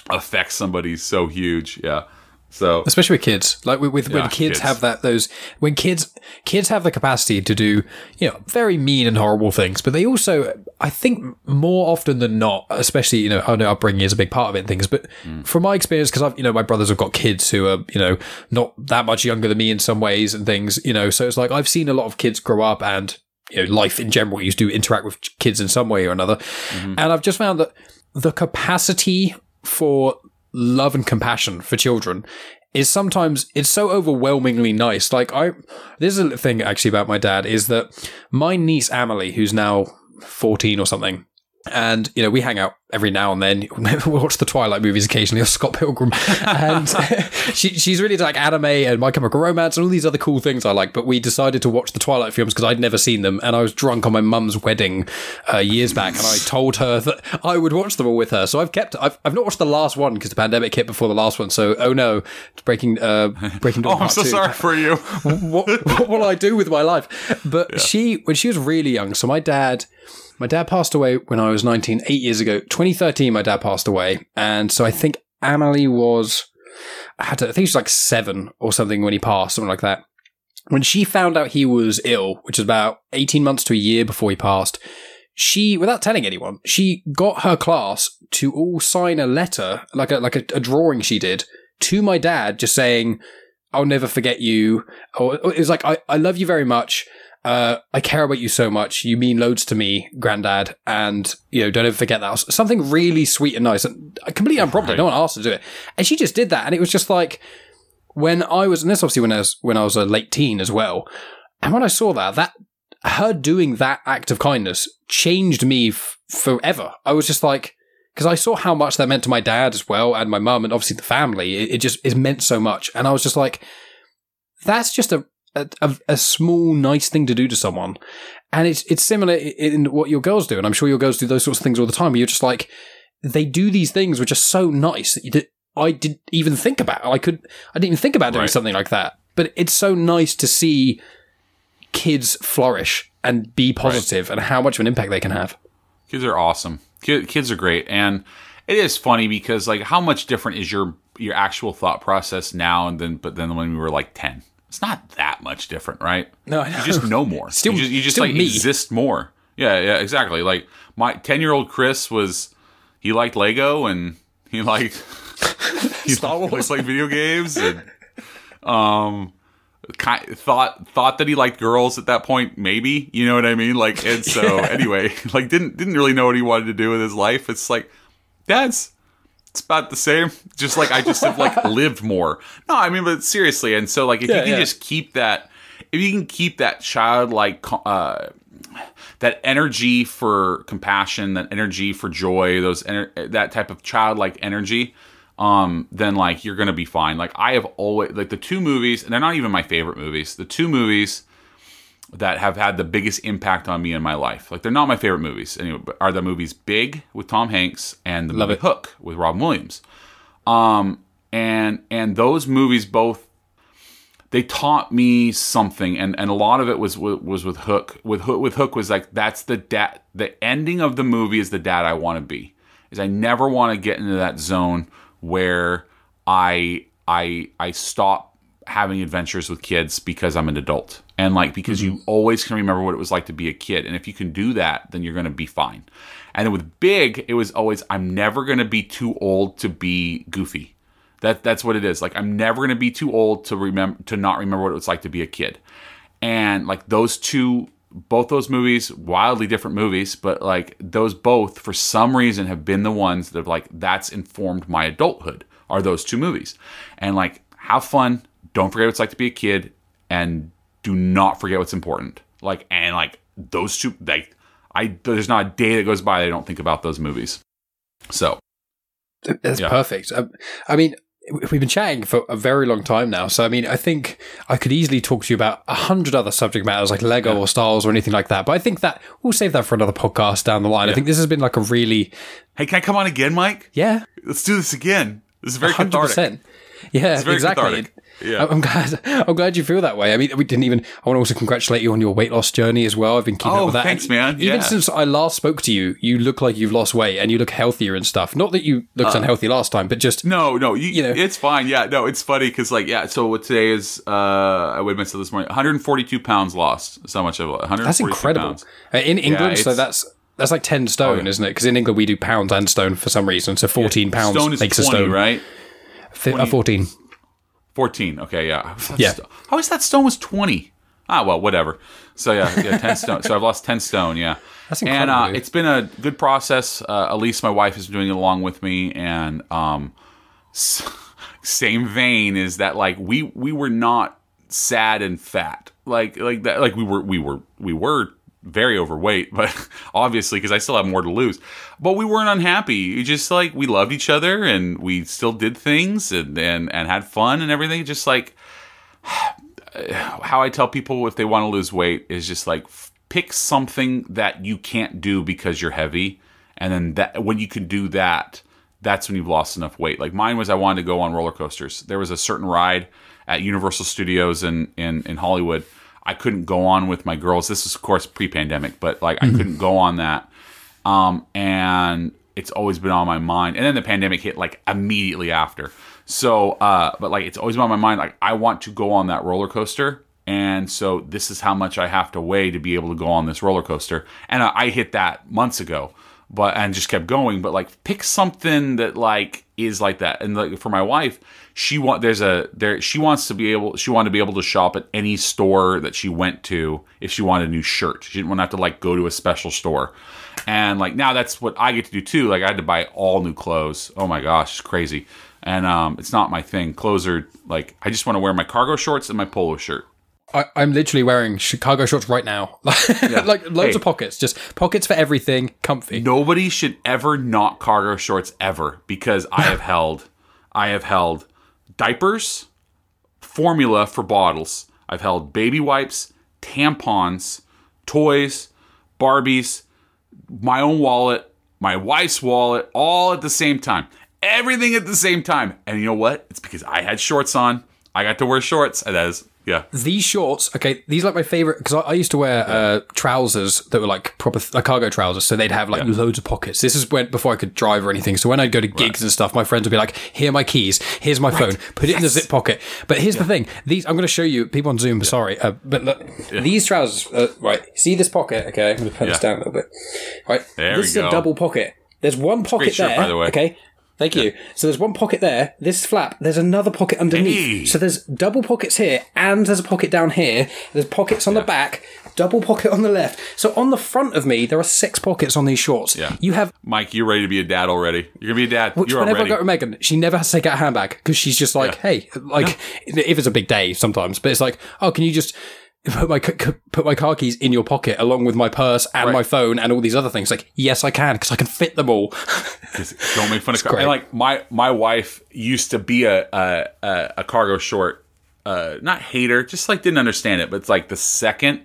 affect somebody so huge. Yeah. So especially with kids. Like with, with when kids, kids. have that those when kids kids have the capacity to do you know very mean and horrible things but they also i think more often than not especially you know i know upbringing is a big part of it and things but mm. from my experience because i've you know my brothers have got kids who are you know not that much younger than me in some ways and things you know so it's like i've seen a lot of kids grow up and you know life in general you do interact with kids in some way or another. Mm-hmm. And i've just found that the capacity for love and compassion for children is sometimes it's so overwhelmingly nice. Like I, there's a thing actually about my dad is that my niece Amelie, who's now 14 or something, and you know we hang out every now and then. we watch the Twilight movies occasionally, or Scott Pilgrim, and she, she's really like anime and My Chemical Romance and all these other cool things I like. But we decided to watch the Twilight films because I'd never seen them, and I was drunk on my mum's wedding uh, years back, and I told her that I would watch them all with her. So I've kept. I've, I've not watched the last one because the pandemic hit before the last one. So oh no, it's breaking uh, breaking. Dawn oh, I'm so Two sorry for you. what, what will I do with my life? But she, when she was really young, so my dad, my dad passed away when I was 19, eight years ago. 2013, my dad passed away. And so I think Amelie was, I had to, I think she was like seven or something when he passed, something like that. When she found out he was ill, which was about 18 months to a year before he passed, she, without telling anyone, she got her class to all sign a letter, like a, like a, a drawing she did to my dad, just saying, I'll never forget you. Or it was like, I, I love you very much. Uh, I care about you so much. You mean loads to me, granddad. And, you know, don't ever forget that. Something really sweet and nice and completely unprompted. Right. No one asked her to do it. And she just did that. And it was just like, when I was, and this obviously when I was, when I was a late teen as well. And when I saw that, that, her doing that act of kindness changed me f- forever. I was just like, because I saw how much that meant to my dad as well, and my mum, and obviously the family. It, it just it meant so much, and I was just like, that's just a, a a a small nice thing to do to someone, and it's it's similar in what your girls do, and I'm sure your girls do those sorts of things all the time. Where you're just like, they do these things which are so nice that you did, I didn't even think about. I could I didn't even think about doing Right. something like that, but it's so nice to see kids flourish and be positive and how much of an impact they can have. Kids are awesome. Kids are great, and it is funny because like how much different is your your actual thought process now and then, but then when we were like ten, it's not that much different, right? No, I you just know more. Still- you just, you just like me. exist more. Yeah, yeah, exactly. Like my ten year old Chris was he liked Lego and he liked he Star liked, Wars. like video games and um ki thought thought that he liked girls at that point maybe you know what i mean like and so anyway like didn't didn't really know what he wanted to do with his life it's like that's it's about the same. Just like I just have like lived more. No, I mean, but seriously, and so like if Yeah, you can yeah. just keep that, if you can keep that childlike, uh, that energy for compassion, that energy for joy, those ener- that type of childlike energy, um, then like you're gonna be fine. Like I have always like the two movies, and they're not even my favorite movies. The two movies that have had the biggest impact on me in my life. Like they're not my favorite movies. Anyway, but are the movies Big with Tom Hanks and the Love movie it. Hook with Robin Williams. Um and and those movies both they taught me something and and a lot of it was was with Hook. With Hook with Hook was like that's the dad the ending of the movie is the dad I want to be. Is I never want to get into that zone where I I I stop having adventures with kids because I'm an adult. And like because you mm-hmm. always can remember what it was like to be a kid. And if you can do that, then you're gonna be fine. And with big, it was always I'm never gonna be too old to be goofy. That that's what it is. Like I'm never gonna be too old to remember to not remember what it was like to be a kid. And like those two both those movies, wildly different movies, but like those both for some reason have been the ones that have like that's informed my adulthood are those two movies. And like have fun, don't forget what it's like to be a kid, and do not forget what's important. Like and like those two like I there's not a day that goes by that I don't think about those movies. So That's Yeah. perfect. Um, I mean, we've been chatting for a very long time now, so I mean, I think I could easily talk to you about a hundred other subject matters like Lego or Star Wars or anything like that. But I think that we'll save that for another podcast down the line. I think this has been like a really, hey, can I come on again, Mike? yeah, Let's do this again. This is very hundred cathartic. percent. Yeah, very exactly. cathartic. Yeah. I'm glad. I'm glad you feel that way. I mean, we didn't even. I want to also congratulate you on your weight loss journey as well. I've been keeping Oh, up with that. thanks, And man. Even Yeah. since I last spoke to you, you look like you've lost weight and you look healthier and stuff. Not that you looked unhealthy last time, but just Uh, No, no, you, You know. it's fine. Yeah, no, it's funny because like yeah. So what today is? Uh, I weighed myself this morning. 142 pounds lost. That's how much I've lost. 142 That's incredible. Pounds. Uh, In England, so that's that's like ten stone, Oh, yeah. isn't it? Because in England we do pounds and stone for some reason. So fourteen pounds Stone is makes 20, a stone, right? Uh, Fourteen. 14. Okay, yeah. I always thought Yeah. sto- I always thought stone was 20. Ah, well, whatever. So yeah, yeah, 10 stone. So I've lost 10 stone. Yeah. That's and incredible, uh, it's been a good process. Uh, Elise, my wife, is doing it along with me, and um, s- same vein is that like we we were not sad and fat like like that like we were we were we were very overweight but obviously because i still have more to lose but we weren't unhappy we just like we loved each other and we still did things and and, and had fun and everything just like how I tell people if they want to lose weight is just like pick something that you can't do because you're heavy, and then that when you can do that, that's when you've lost enough weight. Like mine was, I wanted to go on roller coasters. There was a certain ride at Universal Studios in in, in Hollywood. I couldn't go on with my girls. This is of course pre-pandemic, but like I couldn't go on that. Um, and it's always been on my mind. And then the pandemic hit like immediately after. So, uh, but like it's always been on my mind. Like I want to go on that roller coaster, and so this is how much I have to weigh to be able to go on this roller coaster. And I, I hit that months ago, but and just kept going. But like pick something that like is like that. And like for my wife, she want there's a there she wants to be able she wanted to be able to shop at any store that she went to if she wanted a new shirt. She didn't want to have to like go to a special store. And like now that's what I get to do too. Like I had to buy all new clothes. Oh my gosh, it's crazy. And um, it's not my thing. Clothes are like I just want to wear my cargo shorts and my polo shirt. I, I'm literally wearing Chicago shorts right now, like loads Hey. of pockets, just pockets for everything, comfy. Nobody should ever not cargo shorts ever because I have held I have held diapers, formula for bottles. I've held baby wipes, tampons, toys, Barbies, my own wallet, my wife's wallet, all at the same time. Everything at the same time. And you know what? It's because I had shorts on. I got to wear shorts. That is, yeah. These shorts, okay, these are like my favorite because I, I used to wear uh, trousers that were like proper like cargo trousers, so they'd have like loads of pockets. This is when before I could drive or anything. So when I'd go to gigs and stuff, my friends would be like, "Here are my keys. Here's my phone. Put it in the zip pocket." But here's the thing: these I'm going to show you people on Zoom. Sorry, uh, but look, these trousers, uh, right? See this pocket? Okay, I'm going to put this down a little bit. Right, There this is go. a double pocket. There's one pocket shirt, there. by the way. Okay. Thank you. So there's one pocket there. This flap. There's another pocket underneath. Hey. So there's double pockets here, and there's a pocket down here. There's pockets on the back. double pocket on the left. So on the front of me, there are six pockets on these shorts. Yeah. You have Mike, you're ready to be a dad already. You're gonna be a dad. which you're whenever already. I go to Megan, she never has to take out a handbag because she's just like, hey, like if it's a big day sometimes, but it's like, oh, can you just put my put my car keys in your pocket along with my purse and Right. my phone and all these other things? Like, yes, I can because I can fit them all. Don't make fun of car- and like my my wife used to be a a, a, a cargo short uh not hater just like didn't understand it but it's like the second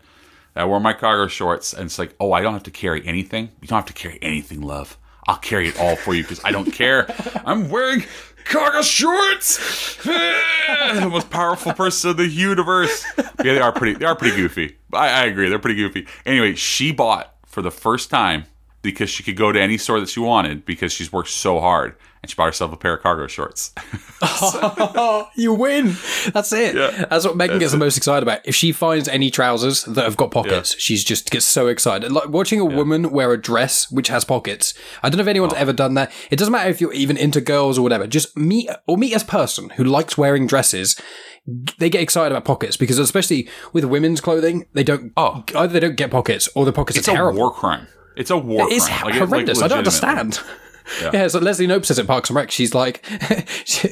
I wore my cargo shorts and it's like oh I don't have to carry anything you don't have to carry anything love I'll carry it all for you because I don't care I'm wearing cargo shorts. The most powerful person in the universe. Yeah they are pretty they are pretty goofy. I, I agree they're pretty goofy. Anyway she bought for the first time because she could go to any store that she wanted because she's worked so hard and she bought herself a pair of cargo shorts. you win. That's it. Yeah. That's what Megan gets the most excited about. If she finds any trousers that have got pockets, she's just gets so excited. Like watching a woman wear a dress which has pockets. I don't know if anyone's Oh. ever done that. It doesn't matter if you're even into girls or whatever. Just meet or meet as a person who likes wearing dresses. They get excited about pockets because, especially with women's clothing, they don't. Oh. either they don't get pockets or the pockets It's are a war crime. It's a war It's crime. Like, it- like, horrendous. I don't understand. Yeah. so Leslie Knope says at Parks and Rec, she's like,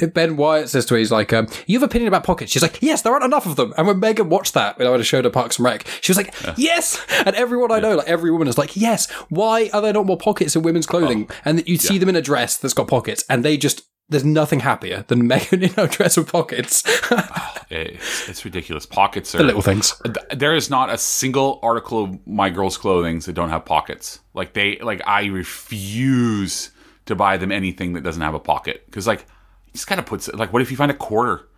Ben Wyatt says to her, he's like, um, you have an opinion about pockets? She's like, yes, there aren't enough of them. And when Megan watched that, when I would have showed her Parks and Rec, she was like, yes. And everyone I know, like every woman is like, yes, why are there not more pockets in women's clothing? and that you see them in a dress that's got pockets and they just, there's nothing happier than Megan in a dress with pockets. Oh, it's, it's ridiculous. Pockets are the little things. There is not a single article of my girls' clothing that don't have pockets. Like they, like I refuse to buy them anything that doesn't have a pocket because, like, you just gotta put. Like, what if you find a quarter?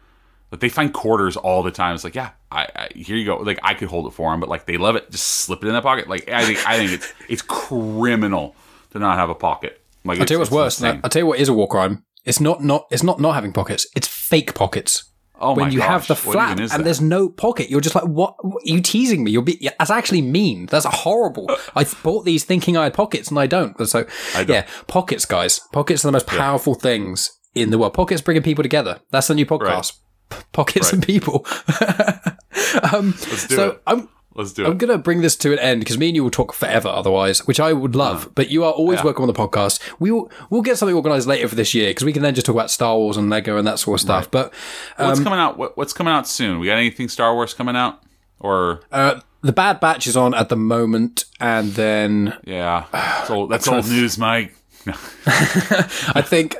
Like they find quarters all the time. It's like, yeah, I, I here you go. Like I could hold it for them, but like they love it. Just slip it in that pocket. Like I think, I think it's it's criminal to not have a pocket. Like I'll tell you what's worse. I'll tell you what is a war crime. It's not not it's not not having pockets. It's fake pockets. Oh when my you have the flap and that? there's no pocket, you're just like, what? what- Are you teasing me? You're be- that's actually mean. That's horrible. I bought these thinking I had pockets and I don't. So yeah, pockets, guys. Pockets are the most powerful things in the world. Pockets bringing people together. That's the new podcast. P- Pockets and people. um, Let's do so it. I'm Let's do I'm going to bring this to an end because me and you will talk forever otherwise, which I would love. But you are always welcome on the podcast. We will we'll get something organized later for this year because we can then just talk about Star Wars and Lego and that sort of stuff. But What's coming out? What, what's coming out soon? We got anything Star Wars coming out? Or uh, the Bad Batch is on at the moment, and then yeah, that's old, that's old news, Mike. I think.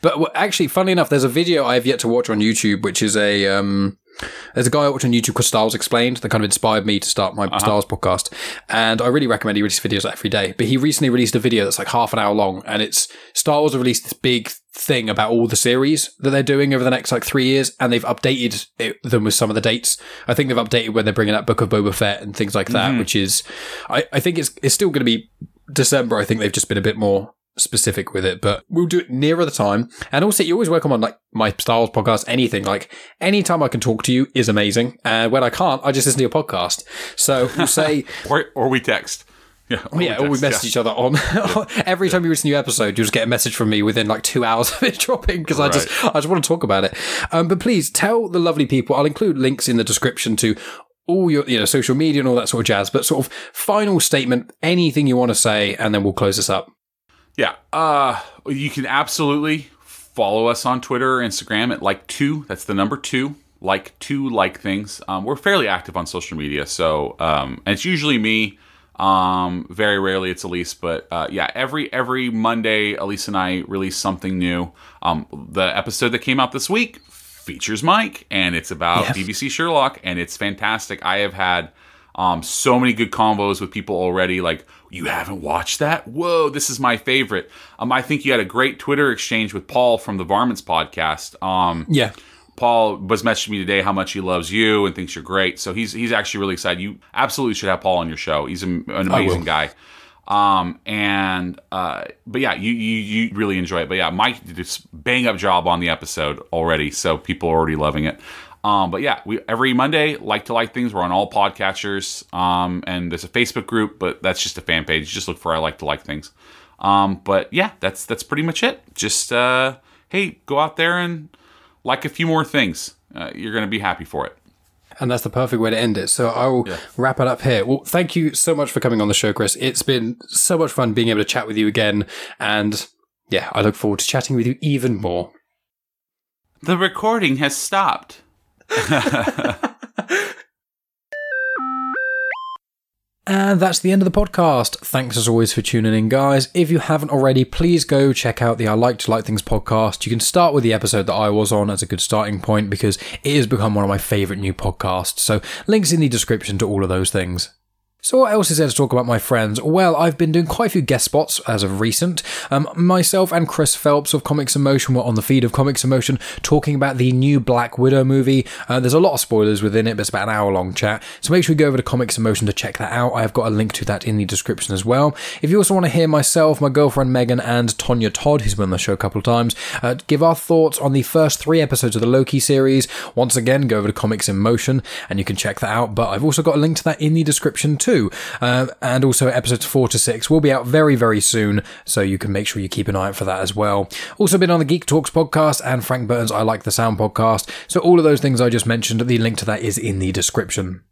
But actually, funny enough, there's a video I have yet to watch on YouTube, which is a um, there's a guy I watch on YouTube called Star Wars Explained that kind of inspired me to start my uh-huh. Star Wars podcast, and I really recommend he releases videos every day. But he recently released a video that's like half an hour long, and it's Star Wars have released this big thing about all the series that they're doing over the next like three years, and they've updated it, them with some of the dates. I think they've updated when they're bringing out Book of Boba Fett and things like that, mm-hmm. which is I, I think it's it's still going to be December. I think they've just been a bit more specific with it, but we'll do it nearer the time. And also, you're always welcome on like my Star Wars podcast, anything. Like anytime I can talk to you is amazing. And when I can't, I just listen to your podcast. So we'll say, Or or we text. Yeah, or yeah, or we text, message each other on every time you release a new episode. You just get a message from me within like two hours of it dropping because I just I just want to talk about it. Um, but please tell the lovely people. I'll include links in the description to all your you know social media and all that sort of jazz. But sort of final statement, anything you want to say, and then we'll close this up. Yeah. Uh, you can absolutely follow us on Twitter or Instagram at like two. That's the number two. Like two like things. Um, we're fairly active on social media, so um, and it's usually me. Um, very rarely it's Elise, but uh, yeah, every every Monday, Elise and I release something new. Um, the episode that came out this week features Mike, and it's about Yes. BBC Sherlock, and it's fantastic. I have had um, so many good combos with people already. Like, you haven't watched that? Whoa, this is my favorite. Um, I think you had a great Twitter exchange with Paul from the Varmints podcast. Um, Yeah. Paul was messaging me today how much he loves you and thinks you're great. So he's he's actually really excited. You absolutely should have Paul on your show. He's an, an amazing guy. Um and uh but yeah, you you you really enjoy it. But yeah, Mike did this bang up job on the episode already, so people are already loving it. Um but yeah, we every Monday like to like things. We're on all podcatchers. Um and there's a Facebook group, but that's just a fan page. Just look for I like to like things. Um but yeah, that's that's pretty much it. Just uh hey, go out there and like a few more things. Uh, you're going to be happy for it. And that's the perfect way to end it. So I will Yeah. wrap it up here. Well, thank you so much for coming on the show, Chris. It's been so much fun being able to chat with you again. And yeah, I look forward to chatting with you even more. The recording has stopped. And that's the end of the podcast. Thanks as always for tuning in, guys. If you haven't already, please go check out the I Like to Like Things podcast. You can start with the episode that I was on as a good starting point because it has become one of my favourite new podcasts. So, links in the description to all of those things. So what else is there to talk about, my friends? Well, I've been doing quite a few guest spots as of recent. Um, myself and Chris Phelps of Comics in Motion were on the feed of Comics in Motion talking about the new Black Widow movie. Uh, there's a lot of spoilers within it, but it's about an hour long chat. So make sure you go over to Comics in Motion to check that out. I have got a link to that in the description as well. If you also want to hear myself, my girlfriend Megan, and Tonya Todd, who's been on the show a couple of times, uh, give our thoughts on the first three episodes of the Loki series, once again, go over to Comics in Motion and you can check that out. But I've also got a link to that in the description too. Uh, and also episodes four to six will be out very, very soon. So you can make sure you keep an eye out for that as well. Also been on the Geek Talks podcast and Frank Burton's I Like the Sound podcast. So all of those things I just mentioned, the link to that is in the description.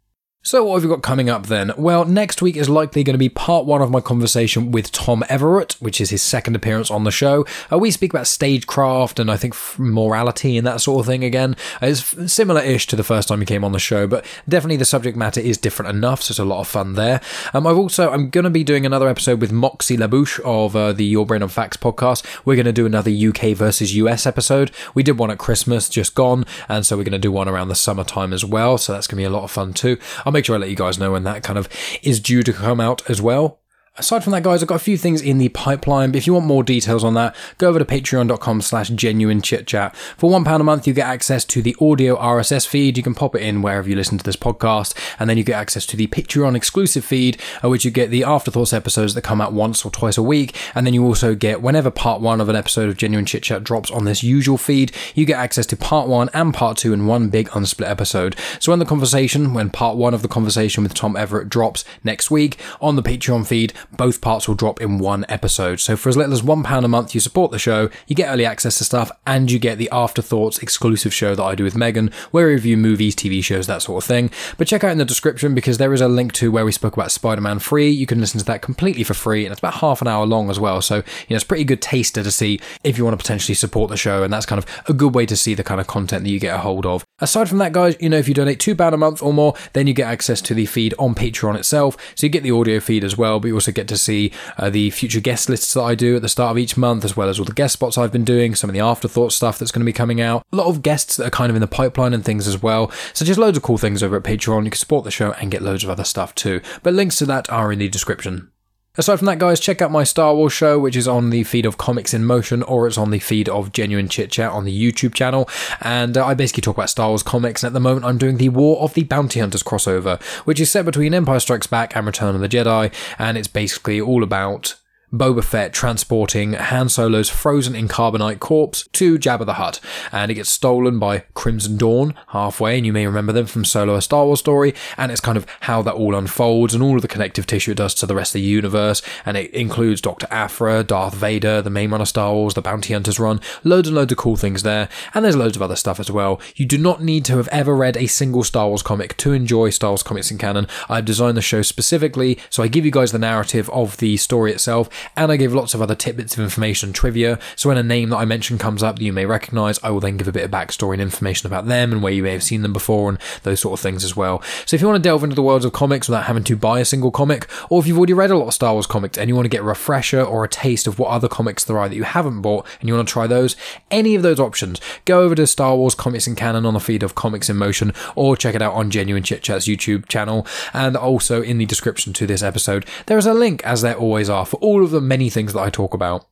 So, what have we got coming up then? Well, next week is likely going to be part one of my conversation with Tom Everett, which is his second appearance on the show. Uh, we speak about stagecraft and I think morality and that sort of thing again. Uh, it's similar ish to the first time he came on the show, but definitely the subject matter is different enough, so it's a lot of fun there. Um, I've also, I'm going to be doing another episode with Moxie LaBouche of uh, the Your Brain on Facts podcast. We're going to do another UK versus US episode. We did one at Christmas, just gone, and so we're going to do one around the summertime as well, so that's going to be a lot of fun too. I'll make sure I let you guys know when that kind of is due to come out as well. Aside from that, guys, I've got a few things in the pipeline. But if you want more details on that, go over to patreon.com slash genuine chit chat. For one pound a month, you get access to the audio RSS feed. You can pop it in wherever you listen to this podcast. And then you get access to the Patreon exclusive feed, uh, which you get the afterthoughts episodes that come out once or twice a week. And then you also get, whenever part one of an episode of Genuine Chit Chat drops on this usual feed, you get access to part one and part two in one big unsplit episode. So when the conversation, when part one of the conversation with Tom Everett drops next week on the Patreon feed, both parts will drop in one episode. So for as little as £1 a month, you support the show, you get early access to stuff, and you get the Afterthoughts exclusive show that I do with Megan, where we review movies, TV shows, that sort of thing. But check out in the description because there is a link to where we spoke about Spider Man Free. You can listen to that completely for free, and it's about half an hour long as well. So, you know, it's pretty good taster to see if you want to potentially support the show, and that's kind of a good way to see the kind of content that you get a hold of. Aside from that, guys, you know, if you donate £2 a month or more, then you get access to the feed on Patreon itself. So you get the audio feed as well, but you also get to see uh, the future guest lists that I do at the start of each month, as well as all the guest spots I've been doing, some of the afterthought stuff that's going to be coming out, a lot of guests that are kind of in the pipeline and things as well. So just loads of cool things over at Patreon. You can support the show and get loads of other stuff too. But links to that are in the description. Aside from that, guys, check out my Star Wars show, which is on the feed of Comics in Motion, or it's on the feed of Genuine Chit Chat on the YouTube channel. And uh, I basically talk about Star Wars comics. And at the moment, I'm doing the War of the Bounty Hunters crossover, which is set between Empire Strikes Back and Return of the Jedi. And it's basically all about Boba Fett transporting Han Solo's frozen in carbonite corpse to Jabba the Hutt, and it gets stolen by Crimson Dawn halfway, and you may remember them from Solo: A Star Wars Story, and it's kind of how that all unfolds and all of the connective tissue it does to the rest of the universe, and it includes Doctor Aphra, Darth Vader, the main run of Star Wars, the Bounty Hunters run, loads and loads of cool things there, and there's loads of other stuff as well. You do not need to have ever read a single Star Wars comic to enjoy Star Wars comics in canon. I've designed the show specifically so I give you guys the narrative of the story itself and I give lots of other tidbits of information and trivia. So when a name that I mention comes up that you may recognize, I will then give a bit of backstory and information about them and where you may have seen them before and those sort of things as well. So if you want to delve into the worlds of comics without having to buy a single comic, or if you've already read a lot of Star Wars comics and you want to get a refresher or a taste of what other comics there are that you haven't bought and you want to try those, any of those options, go over to Star Wars Comics and Canon on the feed of Comics in Motion or check it out on Genuine Chit Chat's YouTube channel. And also in the description to this episode, there is a link, as there always are, for all of the many things that I talk about.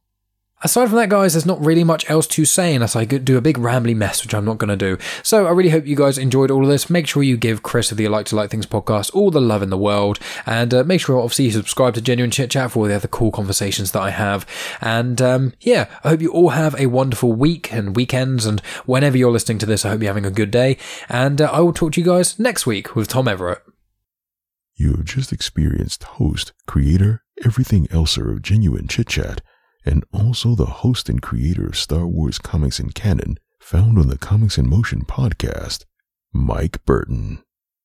Aside from that, guys, there's not really much else to say unless I do a big rambly mess, which I'm not going to do. So I really hope you guys enjoyed all of this. Make sure you give Chris of the Like to Like Things podcast all the love in the world. And uh, make sure, obviously, you subscribe to Genuine Chit Chat for all the other cool conversations that I have. And um, yeah, I hope you all have a wonderful week and weekends. And whenever you're listening to this, I hope you're having a good day. And uh, I will talk to you guys next week with Tom Everett. You have just experienced host, creator, everything elser of Genuine Chit Chat, and also the host and creator of Star Wars comics in canon, found on the Comics in Motion podcast, Mike Burton.